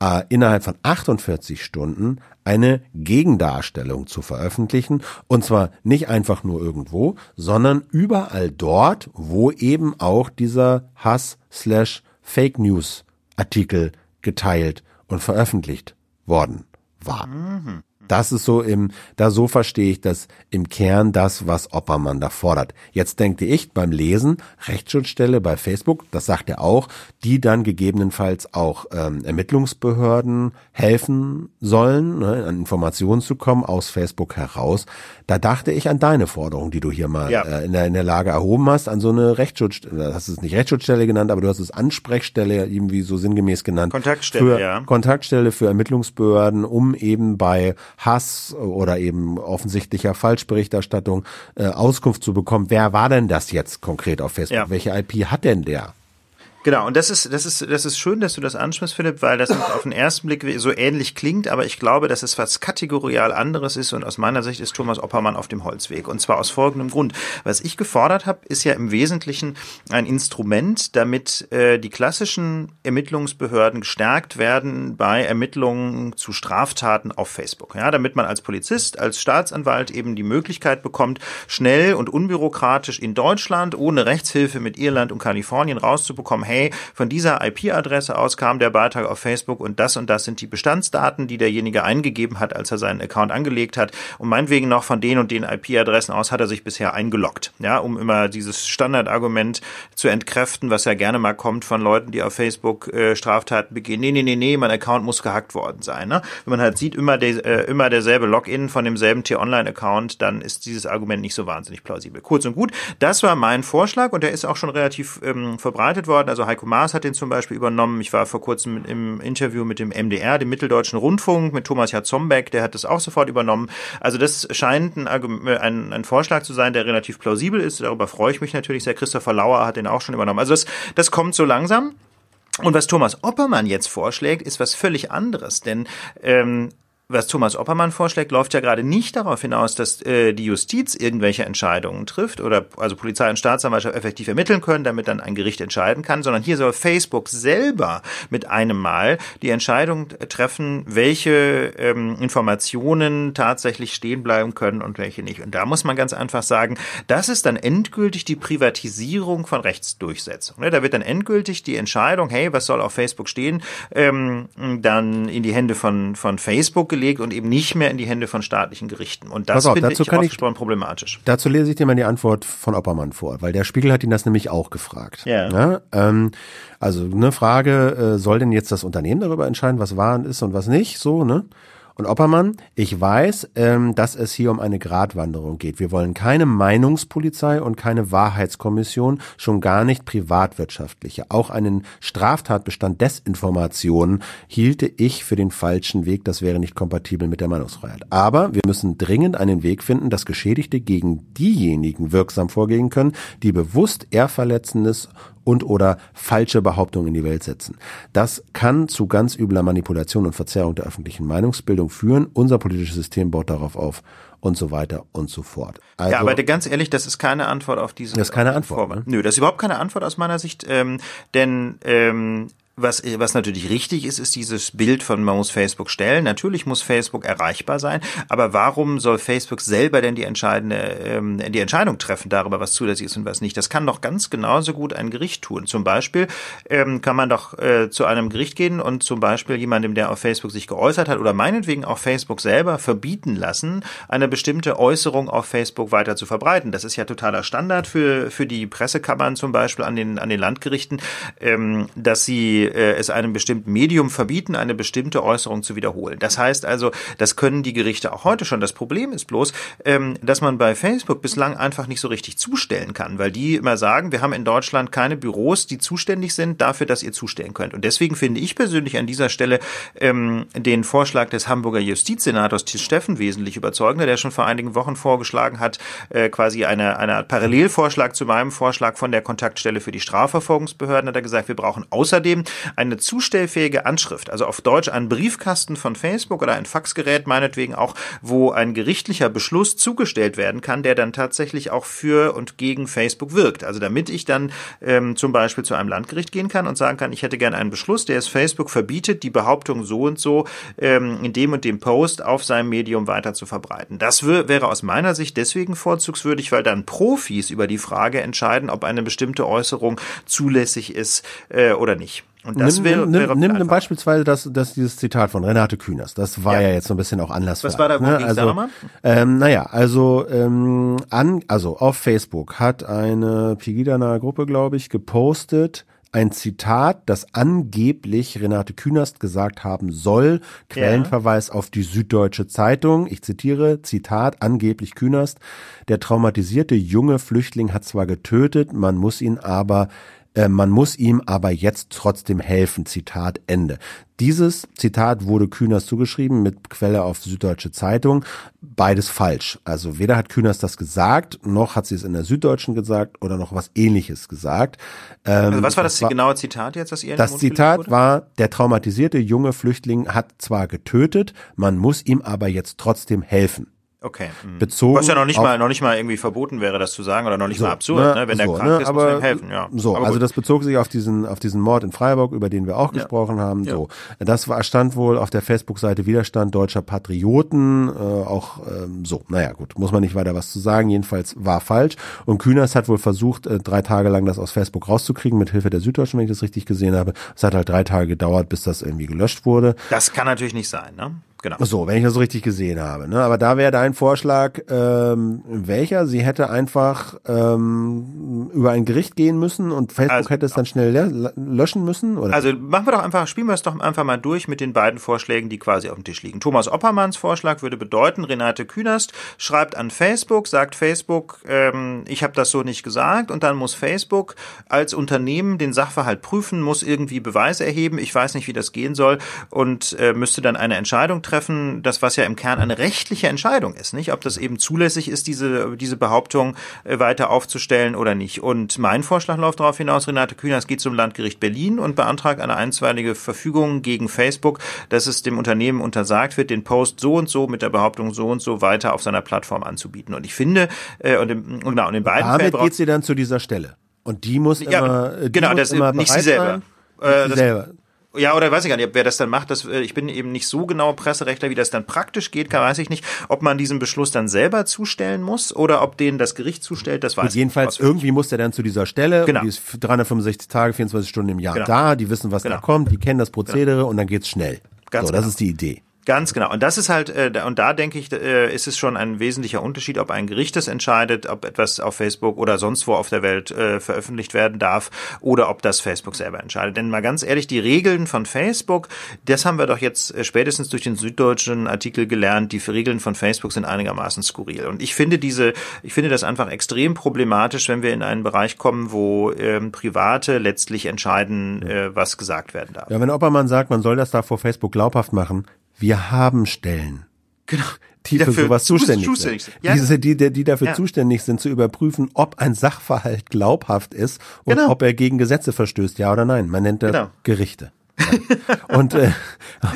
äh, innerhalb von 48 Stunden eine Gegendarstellung zu veröffentlichen. Und zwar nicht einfach nur irgendwo, sondern überall dort, wo eben auch dieser Hass slash Fake News Artikel geteilt und veröffentlicht worden war. Mhm. Das ist so im, da so verstehe ich das im Kern das, was Oppermann da fordert. Jetzt denke ich beim Lesen, Rechtsschutzstelle bei Facebook, das sagt er auch, die dann gegebenenfalls auch ähm, Ermittlungsbehörden helfen sollen, ne, an Informationen zu kommen aus Facebook heraus. Da dachte ich an deine Forderung, die du hier mal ja. äh, in, der, in der Lage erhoben hast, an so eine Rechtsschutzstelle, das hast es nicht Rechtsschutzstelle genannt, aber du hast es Ansprechstelle irgendwie so sinngemäß genannt. Kontaktstelle, für, ja. Kontaktstelle für Ermittlungsbehörden, um eben bei Hass oder eben offensichtlicher Falschberichterstattung äh, Auskunft zu bekommen. Wer war denn das jetzt konkret auf Facebook? Ja. Welche IP hat denn der? Genau, und das ist, das ist, das ist schön, dass du das ansprichst, Philipp, weil das auf den ersten Blick so ähnlich klingt, aber ich glaube, dass es was kategorial anderes ist und aus meiner Sicht ist Thomas Oppermann auf dem Holzweg. Und zwar aus folgendem Grund. Was ich gefordert habe, ist ja im Wesentlichen ein Instrument, damit äh, die klassischen Ermittlungsbehörden gestärkt werden bei Ermittlungen zu Straftaten auf Facebook. Ja, damit man als Polizist, als Staatsanwalt eben die Möglichkeit bekommt, schnell und unbürokratisch in Deutschland ohne Rechtshilfe mit Irland und Kalifornien rauszubekommen, hey, hey, von dieser IP-Adresse aus kam der Beitrag auf Facebook und das und das sind die Bestandsdaten, die derjenige eingegeben hat, als er seinen Account angelegt hat. Und meinetwegen noch von den und den IP-Adressen aus hat er sich bisher eingeloggt, ja, um immer dieses Standardargument zu entkräften, was ja gerne mal kommt von Leuten, die auf Facebook äh, Straftaten begehen. Nee, nee, nee, nee, mein Account muss gehackt worden sein. Ne? Wenn man halt sieht, immer, de, äh, immer derselbe Login von demselben T-Online-Account, dann ist dieses Argument nicht so wahnsinnig plausibel. Kurz und gut, das war mein Vorschlag und der ist auch schon relativ ähm, verbreitet worden. Also Heiko Maas hat den zum Beispiel übernommen. Ich war vor kurzem im Interview mit dem MDR, dem Mitteldeutschen Rundfunk, mit Thomas Jatzombeck, der hat das auch sofort übernommen. Also das scheint ein, ein, ein Vorschlag zu sein, der relativ plausibel ist. Darüber freue ich mich natürlich sehr. Christopher Lauer hat den auch schon übernommen. Also das, das kommt so langsam. Und was Thomas Oppermann jetzt vorschlägt, ist was völlig anderes. Denn ähm, was Thomas Oppermann vorschlägt, läuft ja gerade nicht darauf hinaus, dass äh, die Justiz irgendwelche Entscheidungen trifft oder also Polizei und Staatsanwaltschaft effektiv ermitteln können, damit dann ein Gericht entscheiden kann, sondern hier soll Facebook selber mit einem Mal die Entscheidung treffen, welche ähm, Informationen tatsächlich stehen bleiben können und welche nicht. Und da muss man ganz einfach sagen, das ist dann endgültig die Privatisierung von Rechtsdurchsetzung. Ne? Da wird dann endgültig die Entscheidung, hey, was soll auf Facebook stehen, ähm, dann in die Hände von, von Facebook gelegt und eben nicht mehr in die Hände von staatlichen Gerichten. Und das auf, finde ich ausgesprochen problematisch. Dazu lese ich dir mal die Antwort von Oppermann vor, weil der Spiegel hat ihn das nämlich auch gefragt. Ja. ja ähm, also eine Frage, äh, soll denn jetzt das Unternehmen darüber entscheiden, was wahr ist und was nicht, so, ne? Und Oppermann, ich weiß, ähm, dass es hier um eine Gratwanderung geht. Wir wollen keine Meinungspolizei und keine Wahrheitskommission, schon gar nicht privatwirtschaftliche. Auch einen Straftatbestand Desinformation hielte ich für den falschen Weg. Das wäre nicht kompatibel mit der Meinungsfreiheit. Aber wir müssen dringend einen Weg finden, dass Geschädigte gegen diejenigen wirksam vorgehen können, die bewusst Ehrverletzendes und oder falsche Behauptungen in die Welt setzen. Das kann zu ganz übler Manipulation und Verzerrung der öffentlichen Meinungsbildung führen. Unser politisches System baut darauf auf und so weiter und so fort. Also, ja, aber ganz ehrlich, das ist keine Antwort auf diese. Das ist keine Antwort. Ne? Nö, das ist überhaupt keine Antwort aus meiner Sicht, ähm, denn ähm, was, was natürlich richtig ist, ist dieses Bild von, man muss Facebook stellen. Natürlich muss Facebook erreichbar sein, aber warum soll Facebook selber denn die entscheidende, ähm, die Entscheidung treffen darüber, was zulässig ist und was nicht? Das kann doch ganz genauso gut ein Gericht tun. Zum Beispiel ähm, kann man doch äh, zu einem Gericht gehen und zum Beispiel jemandem, der auf Facebook sich geäußert hat oder meinetwegen auch Facebook selber verbieten lassen, eine bestimmte Äußerung auf Facebook weiter zu verbreiten. Das ist ja totaler Standard für, für die Pressekammern zum Beispiel an den, an den Landgerichten, ähm, dass sie äh, es einem bestimmten Medium verbieten, eine bestimmte Äußerung zu wiederholen. Das heißt also, das können die Gerichte auch heute schon. Das Problem ist bloß, ähm, dass man bei Facebook bislang einfach nicht so richtig zustellen kann, weil die immer sagen, wir haben in Deutschland keine Büros, die zuständig sind dafür, dass ihr zustellen könnt. Und deswegen finde ich persönlich an dieser Stelle ähm, den Vorschlag des Hamburger Justizsenators Tis Steffen wesentlich überzeugender, der schon vor einigen Wochen vorgeschlagen hat, äh, quasi eine, eine Art Parallelvorschlag zu meinem Vorschlag von der Kontaktstelle für die Strafverfolgungsbehörden, hat er gesagt, wir brauchen außerdem eine zustellfähige Anschrift, also auf Deutsch ein Briefkasten von Facebook oder ein Faxgerät meinetwegen auch, wo ein gerichtlicher Beschluss zugestellt werden kann, der dann tatsächlich auch für und gegen Facebook wirkt. Also damit ich dann ähm, zum Beispiel zu einem Landgericht gehen kann und sagen kann, ich hätte gerne einen Beschluss, der es Facebook verbietet, die Behauptung so und so ähm, in dem und dem Post auf seinem Medium weiter zu verbreiten. Das wäre aus meiner Sicht deswegen vorzugswürdig, weil dann Profis über die Frage entscheiden, ob eine bestimmte Äußerung zulässig ist äh, oder nicht. Und das nimm, wäre, nimm, wäre nimm, nimm beispielsweise das, das dieses Zitat von Renate Künast. Das war ja, ja jetzt so ein bisschen auch Anlass. Was war da, ne? also, da ähm, Naja, also ähm, an, also auf Facebook hat eine Pegida-nahe Gruppe, glaube ich, gepostet ein Zitat, das angeblich Renate Künast gesagt haben soll. Quellenverweis ja. auf die Süddeutsche Zeitung. Ich zitiere, Zitat, angeblich Künast. Der traumatisierte junge Flüchtling hat zwar getötet, man muss ihn aber äh, man muss ihm aber jetzt trotzdem helfen. Zitat Ende. Dieses Zitat wurde Kühners zugeschrieben mit Quelle auf Süddeutsche Zeitung. Beides falsch. Also weder hat Kühners das gesagt, noch hat sie es in der Süddeutschen gesagt oder noch was ähnliches gesagt. Ähm, also was war das, das war, genaue Zitat jetzt, das ihr Das Zitat war, der traumatisierte junge Flüchtling hat zwar getötet, man muss ihm aber jetzt trotzdem helfen. Okay. Mhm. Bezogen Was ja noch nicht mal noch nicht mal irgendwie verboten wäre, das zu sagen oder noch nicht so, mal absurd, ne, ne? wenn der so, krank ne, ist, aber, muss man ihm helfen, ja. So, aber also das bezog sich auf diesen auf diesen Mord in Freiburg, über den wir auch gesprochen haben. Ja. So, das war stand wohl auf der Facebook-Seite Widerstand deutscher Patrioten, äh, auch ähm, so. Naja, gut, muss man nicht weiter was zu sagen. Jedenfalls war falsch. Und Kühners hat wohl versucht, äh, drei Tage lang das aus Facebook rauszukriegen mit Hilfe der Süddeutschen, wenn ich das richtig gesehen habe. Es hat halt drei Tage gedauert, bis das irgendwie gelöscht wurde. das kann natürlich nicht sein, ne? Genau. So, wenn ich das so richtig gesehen habe. Ne? Aber da wäre dein Vorschlag, ähm, welcher? Sie hätte einfach ähm, über ein Gericht gehen müssen und Facebook Also- hätte es dann schnell lö- löschen müssen? Oder? Also machen wir doch einfach, spielen wir es doch einfach mal durch mit den beiden Vorschlägen, die quasi auf dem Tisch liegen. Thomas Oppermanns Vorschlag würde bedeuten, Renate Künast schreibt an Facebook, sagt Facebook, ähm, ich habe das so nicht gesagt und dann muss Facebook als Unternehmen den Sachverhalt prüfen, muss irgendwie Beweise erheben, ich weiß nicht, wie das gehen soll und äh, müsste dann eine Entscheidung treffen, das was ja im Kern eine rechtliche Entscheidung ist, nicht, ob das eben zulässig ist, diese diese Behauptung äh, weiter aufzustellen oder nicht. Und mein Vorschlag läuft darauf hinaus, Renate Künast geht zum Landgericht Berlin und beantragt eine einstweilige Verfügung gegen Facebook, dass es dem Unternehmen untersagt wird, den Post so und so mit der Behauptung so und so weiter auf seiner Plattform anzubieten. Und ich finde, äh, und, im, und genau, und in beiden Damit Fällen geht sie dann zu dieser Stelle. Und die muss Ja, immer, äh, die genau, muss das- immer nicht sie selber. Äh, das- selber. Ja, oder weiß ich gar nicht, wer das dann macht. Das, äh, ich bin eben nicht so genau Presserechtler, wie das dann praktisch geht, kann, weiß ich nicht. Ob man diesen Beschluss dann selber zustellen muss oder ob den das Gericht zustellt, das weiß Gut, ich jedenfalls nicht. irgendwie muss der dann zu dieser Stelle. Genau. Und die ist 365 Tage, 24 Stunden im Jahr Genau. da. Die wissen, was da Genau. kommt. Die kennen das Prozedere und dann geht's schnell. Ganz so, das genau. ist die Idee. Ganz genau. Und das ist halt, äh, da- und da denke ich, äh, ist es schon ein wesentlicher Unterschied, ob ein Gericht das entscheidet, ob etwas auf Facebook oder sonst wo auf der Welt äh, veröffentlicht werden darf oder ob das Facebook selber entscheidet. Denn mal ganz ehrlich, die Regeln von Facebook, das haben wir doch jetzt äh, spätestens durch den süddeutschen Artikel gelernt, die Regeln von Facebook sind einigermaßen skurril. Und ich finde diese, ich finde das einfach extrem problematisch, wenn wir in einen Bereich kommen, wo ähm, Private letztlich entscheiden, äh, was gesagt werden darf. Ja, wenn Oppermann sagt, man soll das da vor Facebook glaubhaft machen, wir haben Stellen. Genau. Die für dafür sowas zu- zuständig, zuständig sind. sind. Ja. Diese, die, die, die dafür Ja. zuständig sind, zu überprüfen, ob ein Sachverhalt glaubhaft ist und Genau. ob er gegen Gesetze verstößt, ja oder nein. Man nennt das Genau. Gerichte. Und, äh,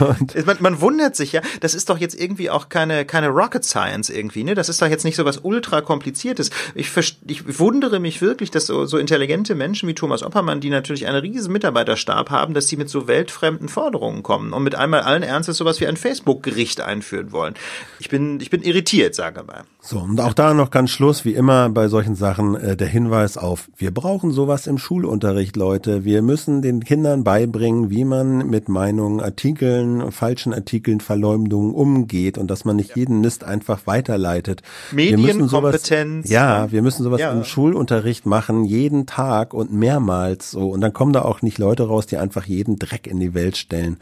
und Man, man wundert sich ja, das ist doch jetzt irgendwie auch keine, keine Rocket Science irgendwie, ne? Das ist doch jetzt nicht so was ultra kompliziertes. Ich, ich wundere mich wirklich, dass so, so intelligente Menschen wie Thomas Oppermann, die natürlich einen riesen Mitarbeiterstab haben, dass sie mit so weltfremden Forderungen kommen und mit einmal allen Ernstes sowas wie ein Facebook-Gericht einführen wollen. Ich bin, ich bin irritiert, sagen wir mal. so, und auch da noch ganz Schluss, wie immer bei solchen Sachen, äh, der Hinweis auf, wir brauchen sowas im Schulunterricht, Leute. Wir müssen den Kindern beibringen, wie man mit Meinungen, Artikeln, falschen Artikeln, Verleumdungen umgeht und dass man nicht jeden Mist einfach weiterleitet. Wir müssen sowas- Medienkompetenz. Ja, wir müssen sowas Ja. im Schulunterricht machen, jeden Tag und mehrmals so. Und dann kommen da auch nicht Leute raus, die einfach jeden Dreck in die Welt stellen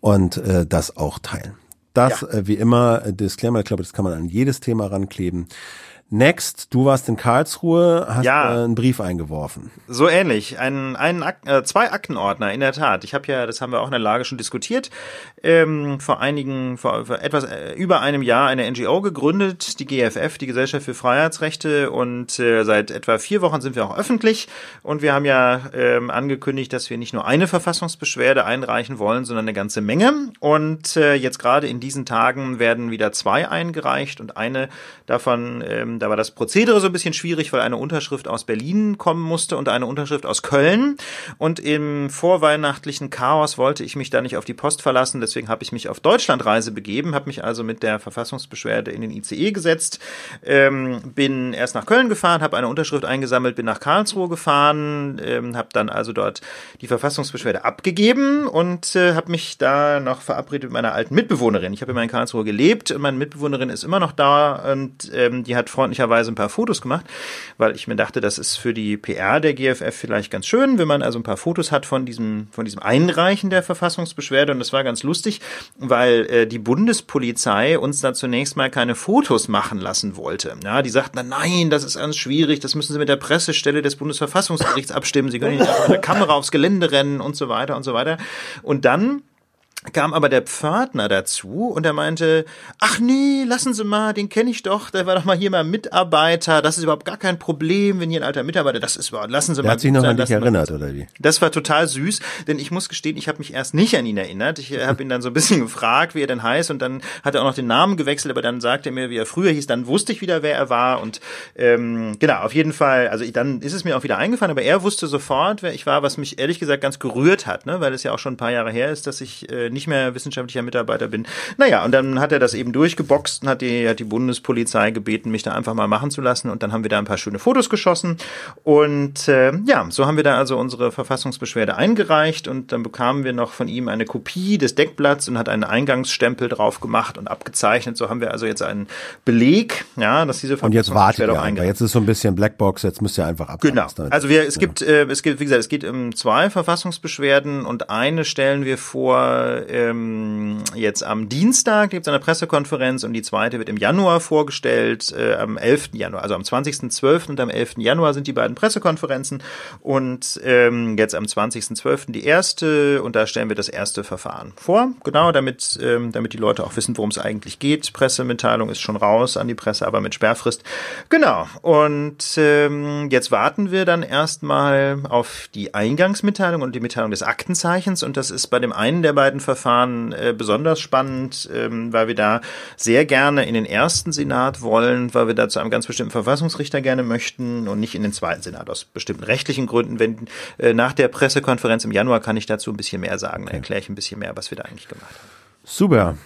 und äh, das auch teilen. Das, Ja. äh, wie immer, äh, Disclaimer, ich glaube, das kann man an jedes Thema rankleben. Next, du warst in Karlsruhe, hast Ja. äh, einen Brief eingeworfen. So ähnlich. Ein, ein Ak äh, zwei Aktenordner, in der Tat. Ich habe ja, das haben wir auch in der Lage schon diskutiert, ähm, vor einigen, vor, vor etwas äh, über einem Jahr eine NGO gegründet, die GFF, die Gesellschaft für Freiheitsrechte. Und äh, seit etwa vier Wochen sind wir auch öffentlich. Und wir haben ja ähm, angekündigt, dass wir nicht nur eine Verfassungsbeschwerde einreichen wollen, sondern eine ganze Menge. Und äh, jetzt gerade in diesen Tagen werden wieder zwei eingereicht und eine davon, ähm, da war das Prozedere so ein bisschen schwierig, weil eine Unterschrift aus Berlin kommen musste und eine Unterschrift aus Köln. Und im vorweihnachtlichen Chaos wollte ich mich da nicht auf die Post verlassen, deswegen habe ich mich auf Deutschlandreise begeben, habe mich also mit der Verfassungsbeschwerde in den ICE gesetzt, ähm, bin erst nach Köln gefahren, habe eine Unterschrift eingesammelt, bin nach Karlsruhe gefahren, ähm, habe dann also dort die Verfassungsbeschwerde abgegeben und äh, habe mich da noch verabredet mit meiner alten Mitbewohnerin. Ich habe immer in Karlsruhe gelebt und meine Mitbewohnerin ist immer noch da und ähm, die hat freundlicherweise ein paar Fotos gemacht, weil ich mir dachte, das ist für die PR der GFF vielleicht ganz schön, wenn man also ein paar Fotos hat von diesem von diesem Einreichen der Verfassungsbeschwerde und das war ganz lustig, weil äh, die Bundespolizei uns da zunächst mal keine Fotos machen lassen wollte. Ja, die sagten dann, nein, das ist ganz schwierig, das müssen Sie mit der Pressestelle des Bundesverfassungsgerichts abstimmen, Sie können nicht mit der Kamera aufs Gelände rennen und so weiter und so weiter. Und dann kam aber der Pförtner dazu und er meinte, ach nee, lassen Sie mal, den kenne ich doch, der war doch mal hier mal Mitarbeiter, das ist überhaupt gar kein Problem, wenn hier ein alter Mitarbeiter, das ist überhaupt, lassen Sie der mal. hat sich noch an dich erinnert, oder wie? Das war total süß, denn ich muss gestehen, ich habe mich erst nicht an ihn erinnert. Ich habe ihn dann so ein bisschen gefragt, wie er denn heißt und dann hat er auch noch den Namen gewechselt, aber dann sagte er mir, wie er früher hieß, dann wusste ich wieder, wer er war und ähm, genau, auf jeden Fall, also dann ist es mir auch wieder eingefallen, aber er wusste sofort, wer ich war, was mich ehrlich gesagt ganz gerührt hat, ne, weil es ja auch schon ein paar Jahre her ist, dass ich äh, nicht mehr wissenschaftlicher Mitarbeiter bin. Naja, und dann hat er das eben durchgeboxt und hat die, hat die Bundespolizei gebeten, mich da einfach mal machen zu lassen. Und dann haben wir da ein paar schöne Fotos geschossen. Und äh, ja, so haben wir da also unsere Verfassungsbeschwerde eingereicht und dann bekamen wir noch von ihm eine Kopie des Deckblatts und hat einen Eingangsstempel drauf gemacht und abgezeichnet. So haben wir also jetzt einen Beleg, ja, dass diese Und jetzt wartet ihr einfach. Jetzt ist so ein bisschen Blackbox, jetzt müsst ihr einfach abwarten. Genau. Also wir, es ja. gibt, äh, es gibt, wie gesagt, es geht um zwei Verfassungsbeschwerden und eine stellen wir vor, ähm, jetzt am Dienstag gibt es eine Pressekonferenz und die zweite wird im Januar vorgestellt, äh, am 11. Januar, also am 20.12. und am 11. Januar sind die beiden Pressekonferenzen und ähm, jetzt am 20.12. die erste und da stellen wir das erste Verfahren vor, genau, damit, ähm, damit die Leute auch wissen, worum es eigentlich geht. Pressemitteilung ist schon raus an die Presse, aber mit Sperrfrist. Genau, und ähm, jetzt warten wir dann erstmal auf die Eingangsmitteilung und die Mitteilung des Aktenzeichens und das ist bei dem einen der beiden Verfahren äh, besonders spannend, ähm, weil wir da sehr gerne in den ersten Senat wollen, weil wir da zu einem ganz bestimmten Verfassungsrichter gerne möchten und nicht in den zweiten Senat aus bestimmten rechtlichen Gründen. Wenn äh, nach der Pressekonferenz im Januar kann ich dazu ein bisschen mehr sagen, dann erkläre ich ein bisschen mehr, was wir da eigentlich gemacht haben. Super.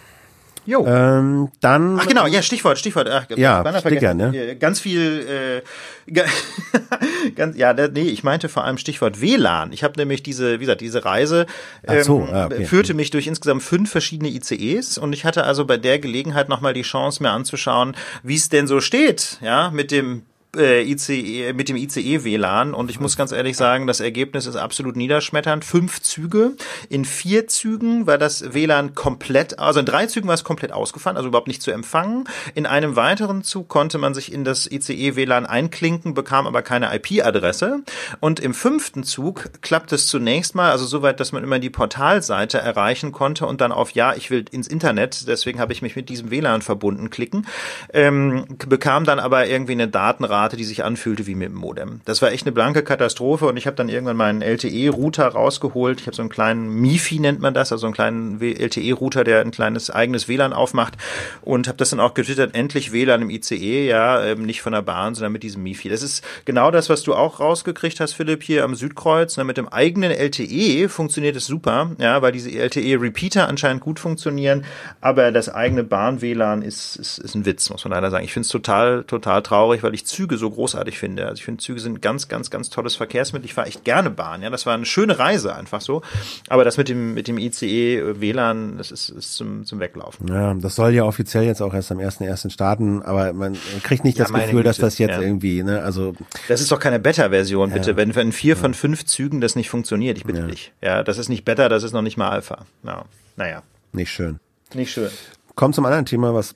Jo. Ähm, dann. Ach genau, ja, Stichwort, Stichwort. Ach, ja, Sticker, ne? Ganz viel, äh, ganz, ja, nee, ich meinte vor allem Stichwort WLAN. Ich habe nämlich diese, wie gesagt, diese Reise ähm, so, ah, okay. führte mich durch insgesamt fünf verschiedene ICEs und ich hatte also bei der Gelegenheit nochmal die Chance, mir anzuschauen, wie es denn so steht, ja, mit dem äh, ICE, mit dem ICE-WLAN und ich muss ganz ehrlich sagen, das Ergebnis ist absolut niederschmetternd. Fünf Züge. In vier Zügen war das WLAN komplett, also in drei Zügen war es komplett ausgefallen, also überhaupt nicht zu empfangen. In einem weiteren Zug konnte man sich in das ICE-WLAN einklinken, bekam aber keine IP-Adresse. Und im fünften Zug klappt es zunächst mal, also soweit, dass man immer die Portalseite erreichen konnte und dann auf Ja, ich will ins Internet, deswegen habe ich mich mit diesem WLAN verbunden klicken, ähm, bekam dann aber irgendwie eine Datenrate Rate, die sich anfühlte wie mit dem Modem. Das war echt eine blanke Katastrophe und ich habe dann irgendwann meinen LTE-Router rausgeholt. Ich habe so einen kleinen MIFI nennt man das, also einen kleinen LTE-Router, der ein kleines eigenes WLAN aufmacht und habe das dann auch getwittert, endlich WLAN im ICE, ja, ähm, nicht von der Bahn, sondern mit diesem MIFI. Das ist genau das, was du auch rausgekriegt hast, Philipp, hier am Südkreuz. Ne, mit dem eigenen LTE funktioniert es super, ja, weil diese LTE-Repeater anscheinend gut funktionieren, aber das eigene Bahn-WLAN ist, ist, ist ein Witz, muss man leider sagen. Ich finde es total, total traurig, weil ich Züge Züge so großartig finde. Also ich finde, Züge sind ganz, ganz, ganz tolles Verkehrsmittel. Ich fahre echt gerne Bahn. Ja, das war eine schöne Reise einfach so. Aber das mit dem, mit dem ICE WLAN, das ist, ist zum, zum Weglaufen. Ja, das soll ja offiziell jetzt auch erst am 1.1. starten, aber man kriegt nicht ja, das Gefühl, Güte. dass das jetzt ja. irgendwie, ne, also. Das ist doch keine Beta-Version, bitte. Ja. Wenn, wenn vier von fünf Zügen das nicht funktioniert, ich bitte dich. Ja, das ist nicht Beta, das ist noch nicht mal Alpha. Ja. Naja. Nicht schön. Nicht schön. Kommt zum anderen Thema, was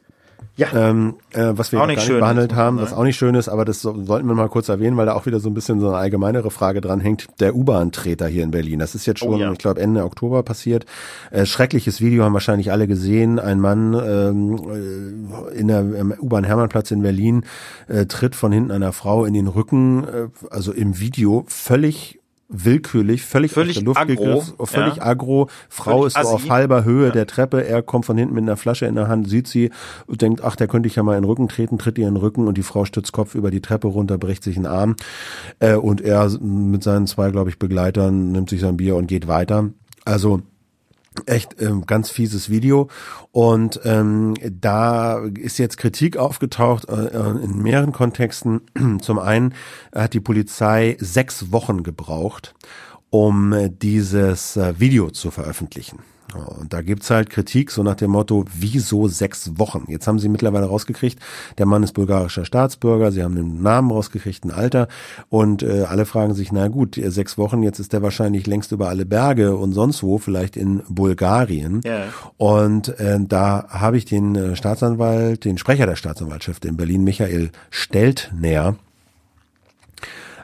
ja. Ähm, äh, was wir auch nicht, nicht behandelt haben, was auch nicht schön ist, aber das so, sollten wir mal kurz erwähnen, weil da auch wieder so ein bisschen so eine allgemeinere Frage dran hängt. Der U-Bahn-Treter hier in Berlin. Das ist jetzt schon, oh, ja. ich glaube, Ende Oktober passiert. Äh, schreckliches Video haben wahrscheinlich alle gesehen. Ein Mann ähm, äh, in der U-Bahn Hermannplatz in Berlin äh, tritt von hinten einer Frau in den Rücken, äh, also im Video völlig willkürlich, völlig, völlig aus der Luft gegriffen, völlig ja. agro. Frau völlig ist so auf halber Höhe ja. der Treppe, er kommt von hinten mit einer Flasche in der Hand, sieht sie und denkt, ach, der könnte ich ja mal in den Rücken treten, tritt ihr in den Rücken und die Frau stützt Kopf über die Treppe runter, bricht sich einen Arm äh, und er mit seinen zwei, glaube ich, Begleitern nimmt sich sein Bier und geht weiter. Also echt ähm, ganz fieses Video und ähm, da ist jetzt Kritik aufgetaucht äh, äh in mehreren Kontexten. Zum einen hat die Polizei sechs Wochen gebraucht, um äh, dieses äh, Video zu veröffentlichen. Und da gibt's halt Kritik, so nach dem Motto, wieso sechs Wochen? Jetzt haben sie mittlerweile rausgekriegt, der Mann ist bulgarischer Staatsbürger, sie haben den Namen rausgekriegt, ein Alter und äh, alle fragen sich, na gut, sechs Wochen, jetzt ist der wahrscheinlich längst über alle Berge und sonst wo, vielleicht in Bulgarien. Ja. Und äh, da habe ich den äh, Staatsanwalt, den Sprecher der Staatsanwaltschaft in Berlin, Michael Steltner,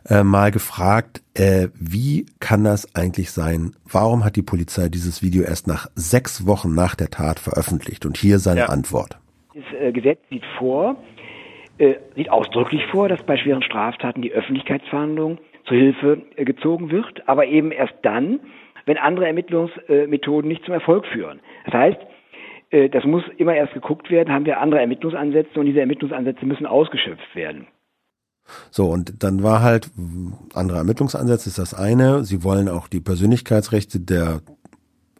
äh, mal gefragt, äh, wie kann das eigentlich sein? Warum hat die Polizei dieses Video erst nach sechs Wochen nach der Tat veröffentlicht? Und hier seine ja. Antwort. Das äh, Gesetz sieht vor, äh, sieht ausdrücklich vor, dass bei schweren Straftaten die Öffentlichkeitsverhandlung zur Hilfe äh, gezogen wird, aber eben erst dann, wenn andere Ermittlungsmethoden nicht zum Erfolg führen. Das heißt, äh, das muss immer erst geguckt werden, haben wir andere Ermittlungsansätze und diese Ermittlungsansätze müssen ausgeschöpft werden. So, und dann war halt, andere Ermittlungsansätze ist das eine. Sie wollen auch die Persönlichkeitsrechte der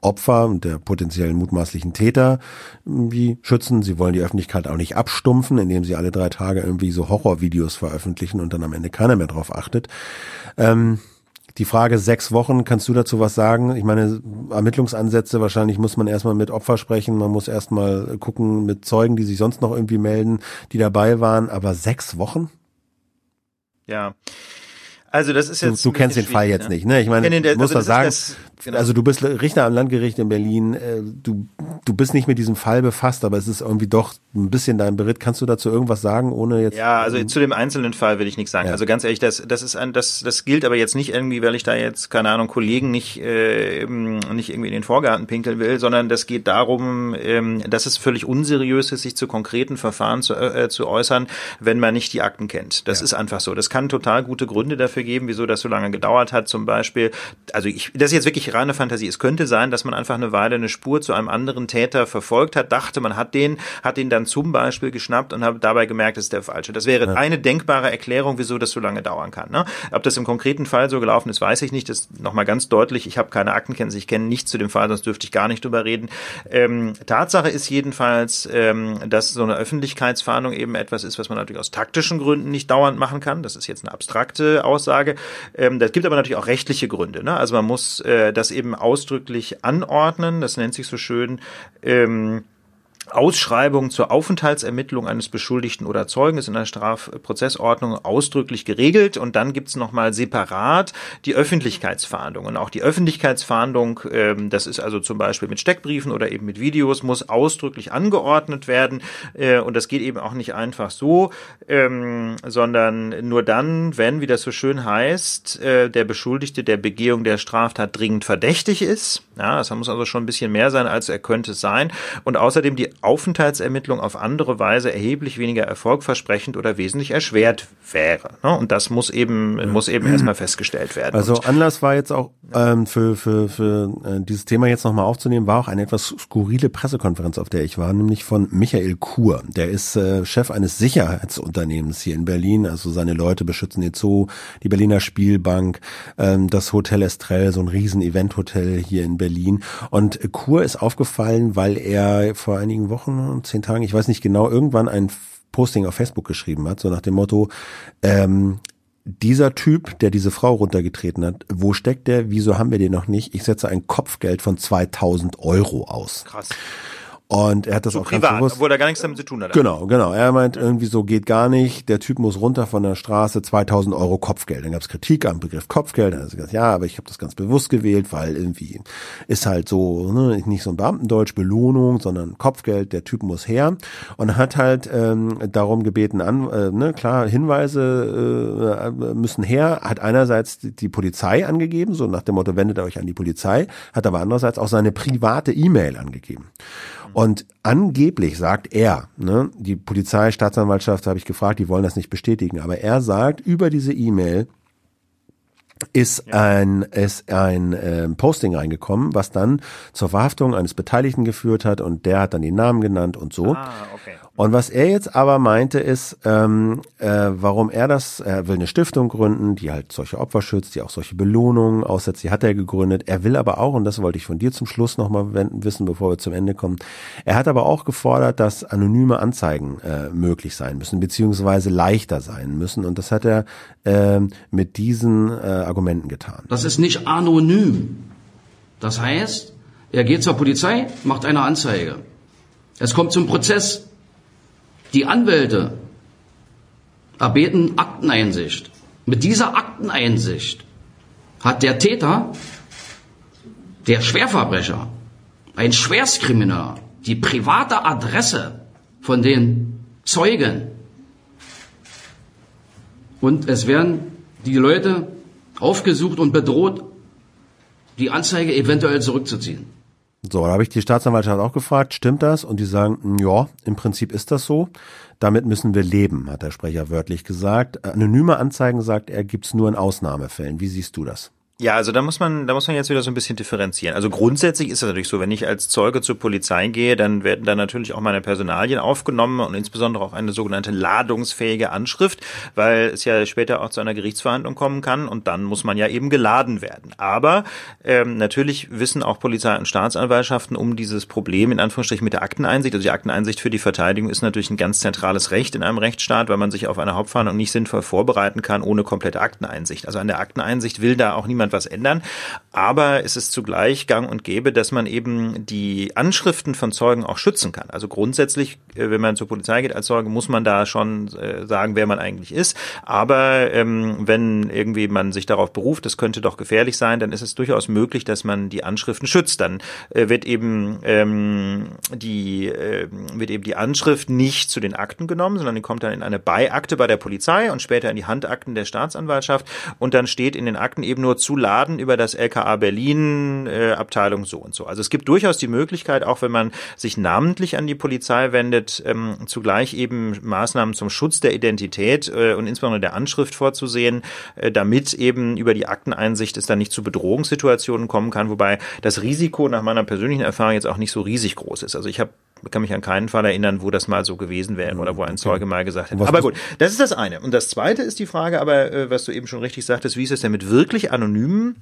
Opfer und der potenziellen mutmaßlichen Täter irgendwie schützen. Sie wollen die Öffentlichkeit auch nicht abstumpfen, indem sie alle drei Tage irgendwie so Horrorvideos veröffentlichen und dann am Ende keiner mehr drauf achtet. Ähm, die Frage sechs Wochen, kannst du dazu was sagen? Ich meine, Ermittlungsansätze, wahrscheinlich muss man erstmal mit Opfer sprechen, man muss erstmal gucken mit Zeugen, die sich sonst noch irgendwie melden, die dabei waren, aber sechs Wochen? Ja. Also das ist jetzt. Du, du kennst den Fall jetzt ne? nicht, ne? Ich meine, ich muss also sagen, das, genau. also du bist Richter am Landgericht in Berlin, äh, du, du bist nicht mit diesem Fall befasst, aber es ist irgendwie doch ein bisschen dein Beritt. Kannst du dazu irgendwas sagen, ohne jetzt? Ja, also zu dem einzelnen Fall will ich nichts sagen. Ja. Also ganz ehrlich, das, das ist ein, das, das gilt aber jetzt nicht irgendwie, weil ich da jetzt, keine Ahnung, Kollegen nicht, äh, nicht irgendwie in den Vorgarten pinkeln will, sondern das geht darum, ähm, dass es völlig unseriös ist, sich zu konkreten Verfahren zu, äh, zu äußern, wenn man nicht die Akten kennt. Das ja. ist einfach so. Das kann total gute Gründe dafür geben, wieso das so lange gedauert hat. Zum Beispiel, also ich, das ist jetzt wirklich reine Fantasie. Es könnte sein, dass man einfach eine Weile eine Spur zu einem anderen Täter verfolgt hat, dachte, man hat den, hat den dann zum Beispiel geschnappt und hat dabei gemerkt, das ist der falsche. Das wäre ja. eine denkbare Erklärung, wieso das so lange dauern kann. Ne? Ob das im konkreten Fall so gelaufen ist, weiß ich nicht. Das ist nochmal ganz deutlich. Ich habe keine Aktenkenntnis, ich kenne nichts zu dem Fall, sonst dürfte ich gar nicht drüber reden. Ähm, Tatsache ist jedenfalls, ähm, dass so eine Öffentlichkeitsfahndung eben etwas ist, was man natürlich aus taktischen Gründen nicht dauernd machen kann. Das ist jetzt eine abstrakte Aussage. Ähm, das gibt aber natürlich auch rechtliche Gründe. Ne? Also man muss äh, das eben ausdrücklich anordnen. Das nennt sich so schön. Ähm, Ausschreibung zur Aufenthaltsermittlung eines Beschuldigten oder Zeugen ist in der Strafprozessordnung ausdrücklich geregelt und dann gibt's nochmal separat die Öffentlichkeitsfahndung. Und auch die Öffentlichkeitsfahndung, ähm, das ist also zum Beispiel mit Steckbriefen oder eben mit Videos, muss ausdrücklich angeordnet werden. Äh, und das geht eben auch nicht einfach so, ähm, sondern nur dann, wenn, wie das so schön heißt, äh, der Beschuldigte der Begehung der Straftat dringend verdächtig ist. Ja, das muss also schon ein bisschen mehr sein, als er könnte sein. Und außerdem die Aufenthaltsermittlung auf andere Weise erheblich weniger erfolgversprechend oder wesentlich erschwert wäre. Ne? Und das muss eben, ja. muss eben erstmal festgestellt werden. Also Anlass war jetzt auch ähm, für, für, für äh, dieses Thema jetzt nochmal aufzunehmen, war auch eine etwas skurrile Pressekonferenz, auf der ich war, nämlich von Michael Kur. Der ist äh, Chef eines Sicherheitsunternehmens hier in Berlin. Also seine Leute beschützen den Zoo, die Berliner Spielbank, ähm, das Hotel Estrell, so ein riesen Eventhotel hier in Berlin. Und Kur ist aufgefallen, weil er vor einigen Wochen, zehn Tagen, ich weiß nicht genau, irgendwann ein Posting auf Facebook geschrieben hat, so nach dem Motto, ähm, dieser Typ, der diese Frau runtergetreten hat, wo steckt der? Wieso haben wir den noch nicht? Ich setze ein Kopfgeld von 2000 Euro aus. Krass. Und er hat das so auch privat, ganz bewusst. obwohl er gar nichts damit zu tun hat. Genau, genau. Er meint irgendwie so geht gar nicht. Der Typ muss runter von der Straße, 2000 Euro Kopfgeld. Dann gab es Kritik am Begriff Kopfgeld. Dann hat er gesagt, ja, aber ich habe das ganz bewusst gewählt, weil irgendwie ist halt so ne, nicht so ein Beamtendeutsch Belohnung, sondern Kopfgeld. Der Typ muss her und hat halt ähm, darum gebeten an, äh, ne, klar Hinweise äh, müssen her. Hat einerseits die Polizei angegeben, so nach dem Motto wendet euch an die Polizei, hat aber andererseits auch seine private E-Mail angegeben. Und angeblich sagt er, ne, die Polizei, Staatsanwaltschaft habe ich gefragt, die wollen das nicht bestätigen, aber er sagt über diese E-Mail, ist ein ist ein äh, Posting reingekommen, was dann zur Verhaftung eines Beteiligten geführt hat und der hat dann die Namen genannt und so. Ah, okay. Und was er jetzt aber meinte, ist, ähm, äh, warum er das, er will eine Stiftung gründen, die halt solche Opfer schützt, die auch solche Belohnungen aussetzt, die hat er gegründet. Er will aber auch, und das wollte ich von dir zum Schluss nochmal wissen, bevor wir zum Ende kommen, er hat aber auch gefordert, dass anonyme Anzeigen äh, möglich sein müssen, beziehungsweise leichter sein müssen. Und das hat er äh, mit diesen äh, Argumenten getan. Das ist nicht anonym. Das heißt, er geht zur Polizei, macht eine Anzeige. Es kommt zum Prozess. Die Anwälte erbeten Akteneinsicht. Mit dieser Akteneinsicht hat der Täter, der Schwerverbrecher, ein Schwerstkrimineller, die private Adresse von den Zeugen und es werden die Leute aufgesucht und bedroht, die Anzeige eventuell zurückzuziehen. So, da habe ich die Staatsanwaltschaft auch gefragt, stimmt das? Und die sagen, ja, im Prinzip ist das so. Damit müssen wir leben, hat der Sprecher wörtlich gesagt. Anonyme Anzeigen, sagt er, gibt's nur in Ausnahmefällen. Wie siehst du das? Ja, also da muss man, da muss man jetzt wieder so ein bisschen differenzieren. Also grundsätzlich ist es natürlich so, wenn ich als Zeuge zur Polizei gehe, dann werden da natürlich auch meine Personalien aufgenommen und insbesondere auch eine sogenannte ladungsfähige Anschrift, weil es ja später auch zu einer Gerichtsverhandlung kommen kann und dann muss man ja eben geladen werden. Aber ähm, natürlich wissen auch Polizei und Staatsanwaltschaften um dieses Problem in Anführungsstrichen mit der Akteneinsicht. Also die Akteneinsicht für die Verteidigung ist natürlich ein ganz zentrales Recht in einem Rechtsstaat, weil man sich auf eine Hauptverhandlung nicht sinnvoll vorbereiten kann ohne komplette Akteneinsicht. Also an der Akteneinsicht will da auch niemand niemand was ändern. Aber es ist zugleich gang und gäbe, dass man eben die Anschriften von Zeugen auch schützen kann. Also grundsätzlich, äh, wenn man zur Polizei geht als Zeuge, muss man da schon äh, sagen, wer man eigentlich ist. Aber ähm, wenn irgendwie man sich darauf beruft, das könnte doch gefährlich sein, dann ist es durchaus möglich, dass man die Anschriften schützt. Dann äh, wird eben ähm, die äh, wird eben die Anschrift nicht zu den Akten genommen, sondern die kommt dann in eine Beiakte bei der Polizei und später in die Handakten der Staatsanwaltschaft und dann steht in den Akten eben nur zu Laden über das LKA Berlin, äh, Abteilung so und so. Also es gibt durchaus die Möglichkeit, auch wenn man sich namentlich an die Polizei wendet, ähm, zugleich eben Maßnahmen zum Schutz der Identität äh, und insbesondere der Anschrift vorzusehen, äh, damit eben über die Akteneinsicht es dann nicht zu Bedrohungssituationen kommen kann, wobei das Risiko nach meiner persönlichen Erfahrung jetzt auch nicht so riesig groß ist. Also ich habe kann mich an keinen Fall erinnern, wo das mal so gewesen wäre oder wo ein Zeuge mal gesagt hat. Aber gut, das ist das eine. Und das zweite ist die Frage, aber äh, was du eben schon richtig sagtest, wie ist es denn mit wirklich anonymen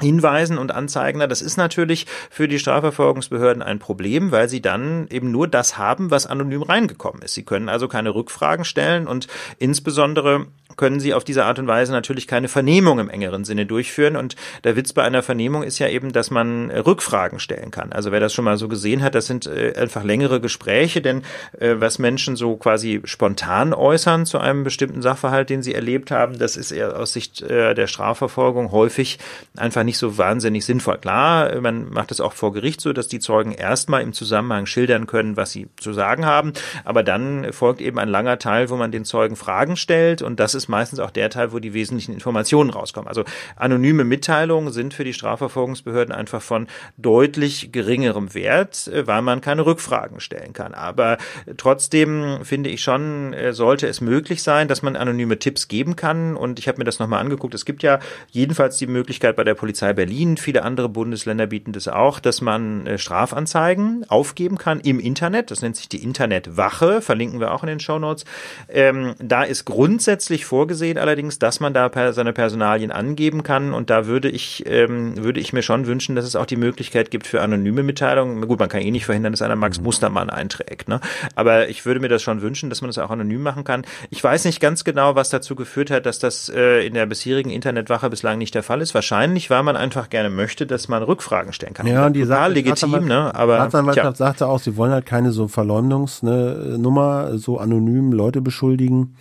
Hinweisen und Anzeigen, das ist natürlich für die Strafverfolgungsbehörden ein Problem, weil sie dann eben nur das haben, was anonym reingekommen ist. Sie können also keine Rückfragen stellen und insbesondere können sie auf diese Art und Weise natürlich keine Vernehmung im engeren Sinne durchführen. Und der Witz bei einer Vernehmung ist ja eben, dass man äh, Rückfragen stellen kann. Also wer das schon mal so gesehen hat, das sind äh, einfach längere Gespräche, denn äh, was Menschen so quasi spontan äußern zu einem bestimmten Sachverhalt, den sie erlebt haben, das ist eher aus Sicht der Strafverfolgung häufig einfach nicht so wahnsinnig sinnvoll. Klar, man macht es auch vor Gericht so, dass die Zeugen erstmal im Zusammenhang schildern können, was sie zu sagen haben, aber dann folgt eben ein langer Teil, wo man den Zeugen Fragen stellt und das ist ist meistens auch der Teil, wo die wesentlichen Informationen rauskommen. Also anonyme Mitteilungen sind für die Strafverfolgungsbehörden einfach von deutlich geringerem Wert, äh, weil man keine Rückfragen stellen kann. Aber trotzdem finde ich schon, äh, sollte es möglich sein, dass man anonyme Tipps geben kann. Und ich habe mir das nochmal angeguckt. Es gibt ja jedenfalls die Möglichkeit bei der Polizei Berlin, viele andere Bundesländer bieten das auch, dass man äh, Strafanzeigen aufgeben kann im Internet. Das nennt sich die Internetwache, verlinken wir auch in den Show Notes. Ähm, da ist grundsätzlich vor vorgesehen allerdings, dass man da seine Personalien angeben kann und da würde ich, ähm, würde ich mir schon wünschen, dass es auch die Möglichkeit gibt für anonyme Mitteilungen. Gut, man kann eh nicht verhindern, dass einer Max mhm. Mustermann einträgt, ne? aber ich würde mir das schon wünschen, dass man das auch anonym machen kann. Ich weiß nicht ganz genau, was dazu geführt hat, dass das äh, in der bisherigen Internetwache bislang nicht der Fall ist. Wahrscheinlich, weil man einfach gerne möchte, dass man Rückfragen stellen kann. Ja, die total legitim, ne? Aber Staatsanwaltschaft sagte auch, sie wollen halt keine so Verleumdungsnummer, ne, so anonym Leute beschuldigen.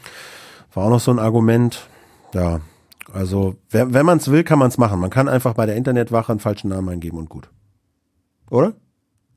War auch noch so ein Argument. Ja, also wenn, man es will, kann man es machen. Man kann einfach bei der Internetwache einen falschen Namen eingeben und gut. Oder?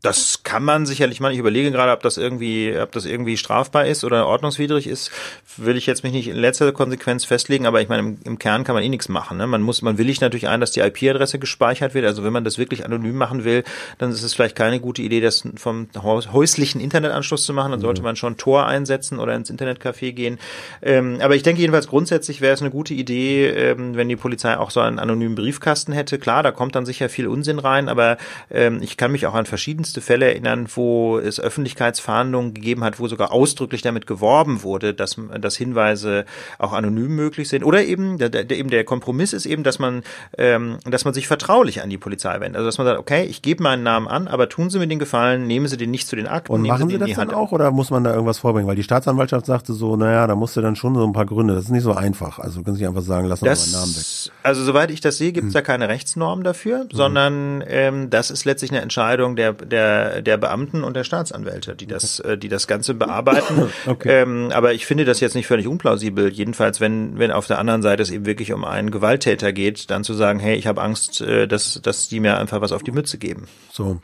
Das kann man sicherlich mal. Ich überlege gerade, ob das irgendwie, ob das irgendwie strafbar ist oder ordnungswidrig ist. Will ich jetzt mich nicht in letzter Konsequenz festlegen, aber ich meine, im, im Kern kann man eh nichts machen. Ne? Man muss, man willigt natürlich ein, dass die IP-Adresse gespeichert wird. Also wenn man das wirklich anonym machen will, dann ist es vielleicht keine gute Idee, das vom häuslichen Internetanschluss zu machen. Dann sollte mhm. man schon Tor einsetzen oder ins Internetcafé gehen. Ähm, aber ich denke jedenfalls grundsätzlich wäre es eine gute Idee, ähm, wenn die Polizei auch so einen anonymen Briefkasten hätte. Klar, da kommt dann sicher viel Unsinn rein, aber ähm, ich kann mich auch an verschiedene verschiedenste Fälle erinnern, wo es Öffentlichkeitsverhandlungen gegeben hat, wo sogar ausdrücklich damit geworben wurde, dass, dass Hinweise auch anonym möglich sind. Oder eben der, der, eben der Kompromiss ist eben, dass man, ähm, dass man sich vertraulich an die Polizei wendet. Also dass man sagt, okay, ich gebe meinen Namen an, aber tun Sie mir den Gefallen, nehmen Sie den nicht zu den Akten. Und machen Sie, Sie das dann auch oder muss man da irgendwas vorbringen? Weil die Staatsanwaltschaft sagte so, naja, da musst du dann schon so ein paar Gründe. Das ist nicht so einfach. Also können Sie einfach sagen, lass uns meinen Namen weg. Also soweit ich das sehe, gibt es hm. da keine Rechtsnorm dafür, hm. sondern ähm, das ist letztlich eine Entscheidung der, der der, der Beamten und der Staatsanwälte, die das, äh, die das Ganze bearbeiten. okay. ähm, aber ich finde das jetzt nicht völlig unplausibel. Jedenfalls, wenn, wenn auf der anderen Seite es eben wirklich um einen Gewalttäter geht, dann zu sagen, hey, ich habe Angst, äh, dass, dass die mir einfach was auf die Mütze geben. So.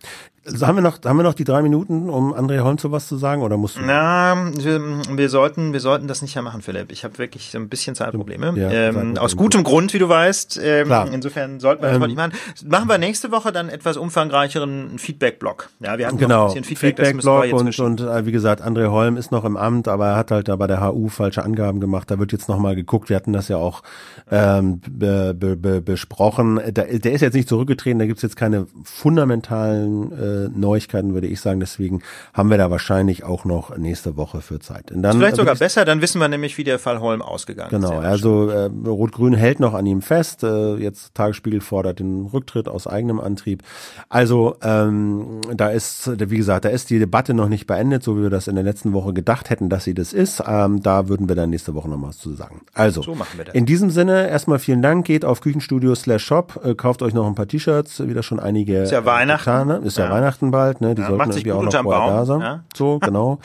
Also haben wir noch, haben wir noch die drei Minuten, um André Holm zu was zu sagen, oder musst du? Na, wir, wir sollten, wir sollten das nicht mehr machen, Philipp. Ich habe wirklich so ein bisschen Zeitprobleme. Ja, ähm, aus gutem Grund, wie du weißt. Ähm, Klar. insofern sollten wir das Ähm, mal nicht machen. Machen wir nächste Woche dann etwas umfangreicheren Feedback-Blog. Ja, wir hatten Genau, ein bisschen Feedback, müssen wir Feedback-Blog jetzt und, und äh, wie gesagt, André Holm ist noch im Amt, aber er hat halt da bei der HU falsche Angaben gemacht. Da wird jetzt nochmal geguckt. Wir hatten das ja auch ähm, be, be, be, besprochen. Der, der ist jetzt nicht zurückgetreten, da gibt's jetzt keine fundamentalen äh, Neuigkeiten, würde ich sagen. Deswegen haben wir da wahrscheinlich auch noch nächste Woche für Zeit. Und dann, Vielleicht äh, sogar ich- besser, dann wissen wir nämlich, wie der Fall Holm ausgegangen ist. Genau, also äh, Rot-Grün hält noch an ihm fest. Äh, jetzt Tagesspiegel fordert den Rücktritt aus eigenem Antrieb. Also ähm, da ist, wie gesagt, da ist die Debatte noch nicht beendet, so wie wir das in der letzten Woche gedacht hätten, dass sie das ist. Ähm, da würden wir dann nächste Woche noch was zu sagen. Also So machen wir das. in diesem Sinne erstmal vielen Dank. Geht auf Küchenstudio slash Shop, äh, kauft euch noch ein paar T-Shirts, wieder schon einige. Ist ja Weihnachten. Getan, ne? Ist ja, Ja. Weihnachten bald, ne? Die Ja, sollten irgendwie auch noch vorher Baum, da sein. ja. So, genau.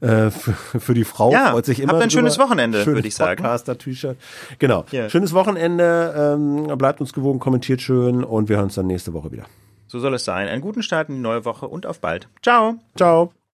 äh, für, für die Frau Ja, freut sich habt immer. ein schönes. Wochenende, würde ich sagen. Podcaster-T-Shirt. Genau. Ja. Schönes Wochenende. Ähm, bleibt uns gewogen, kommentiert schön und wir hören uns dann nächste Woche wieder. So soll es sein. Einen guten Start in die neue Woche und auf bald. Ciao. Ciao.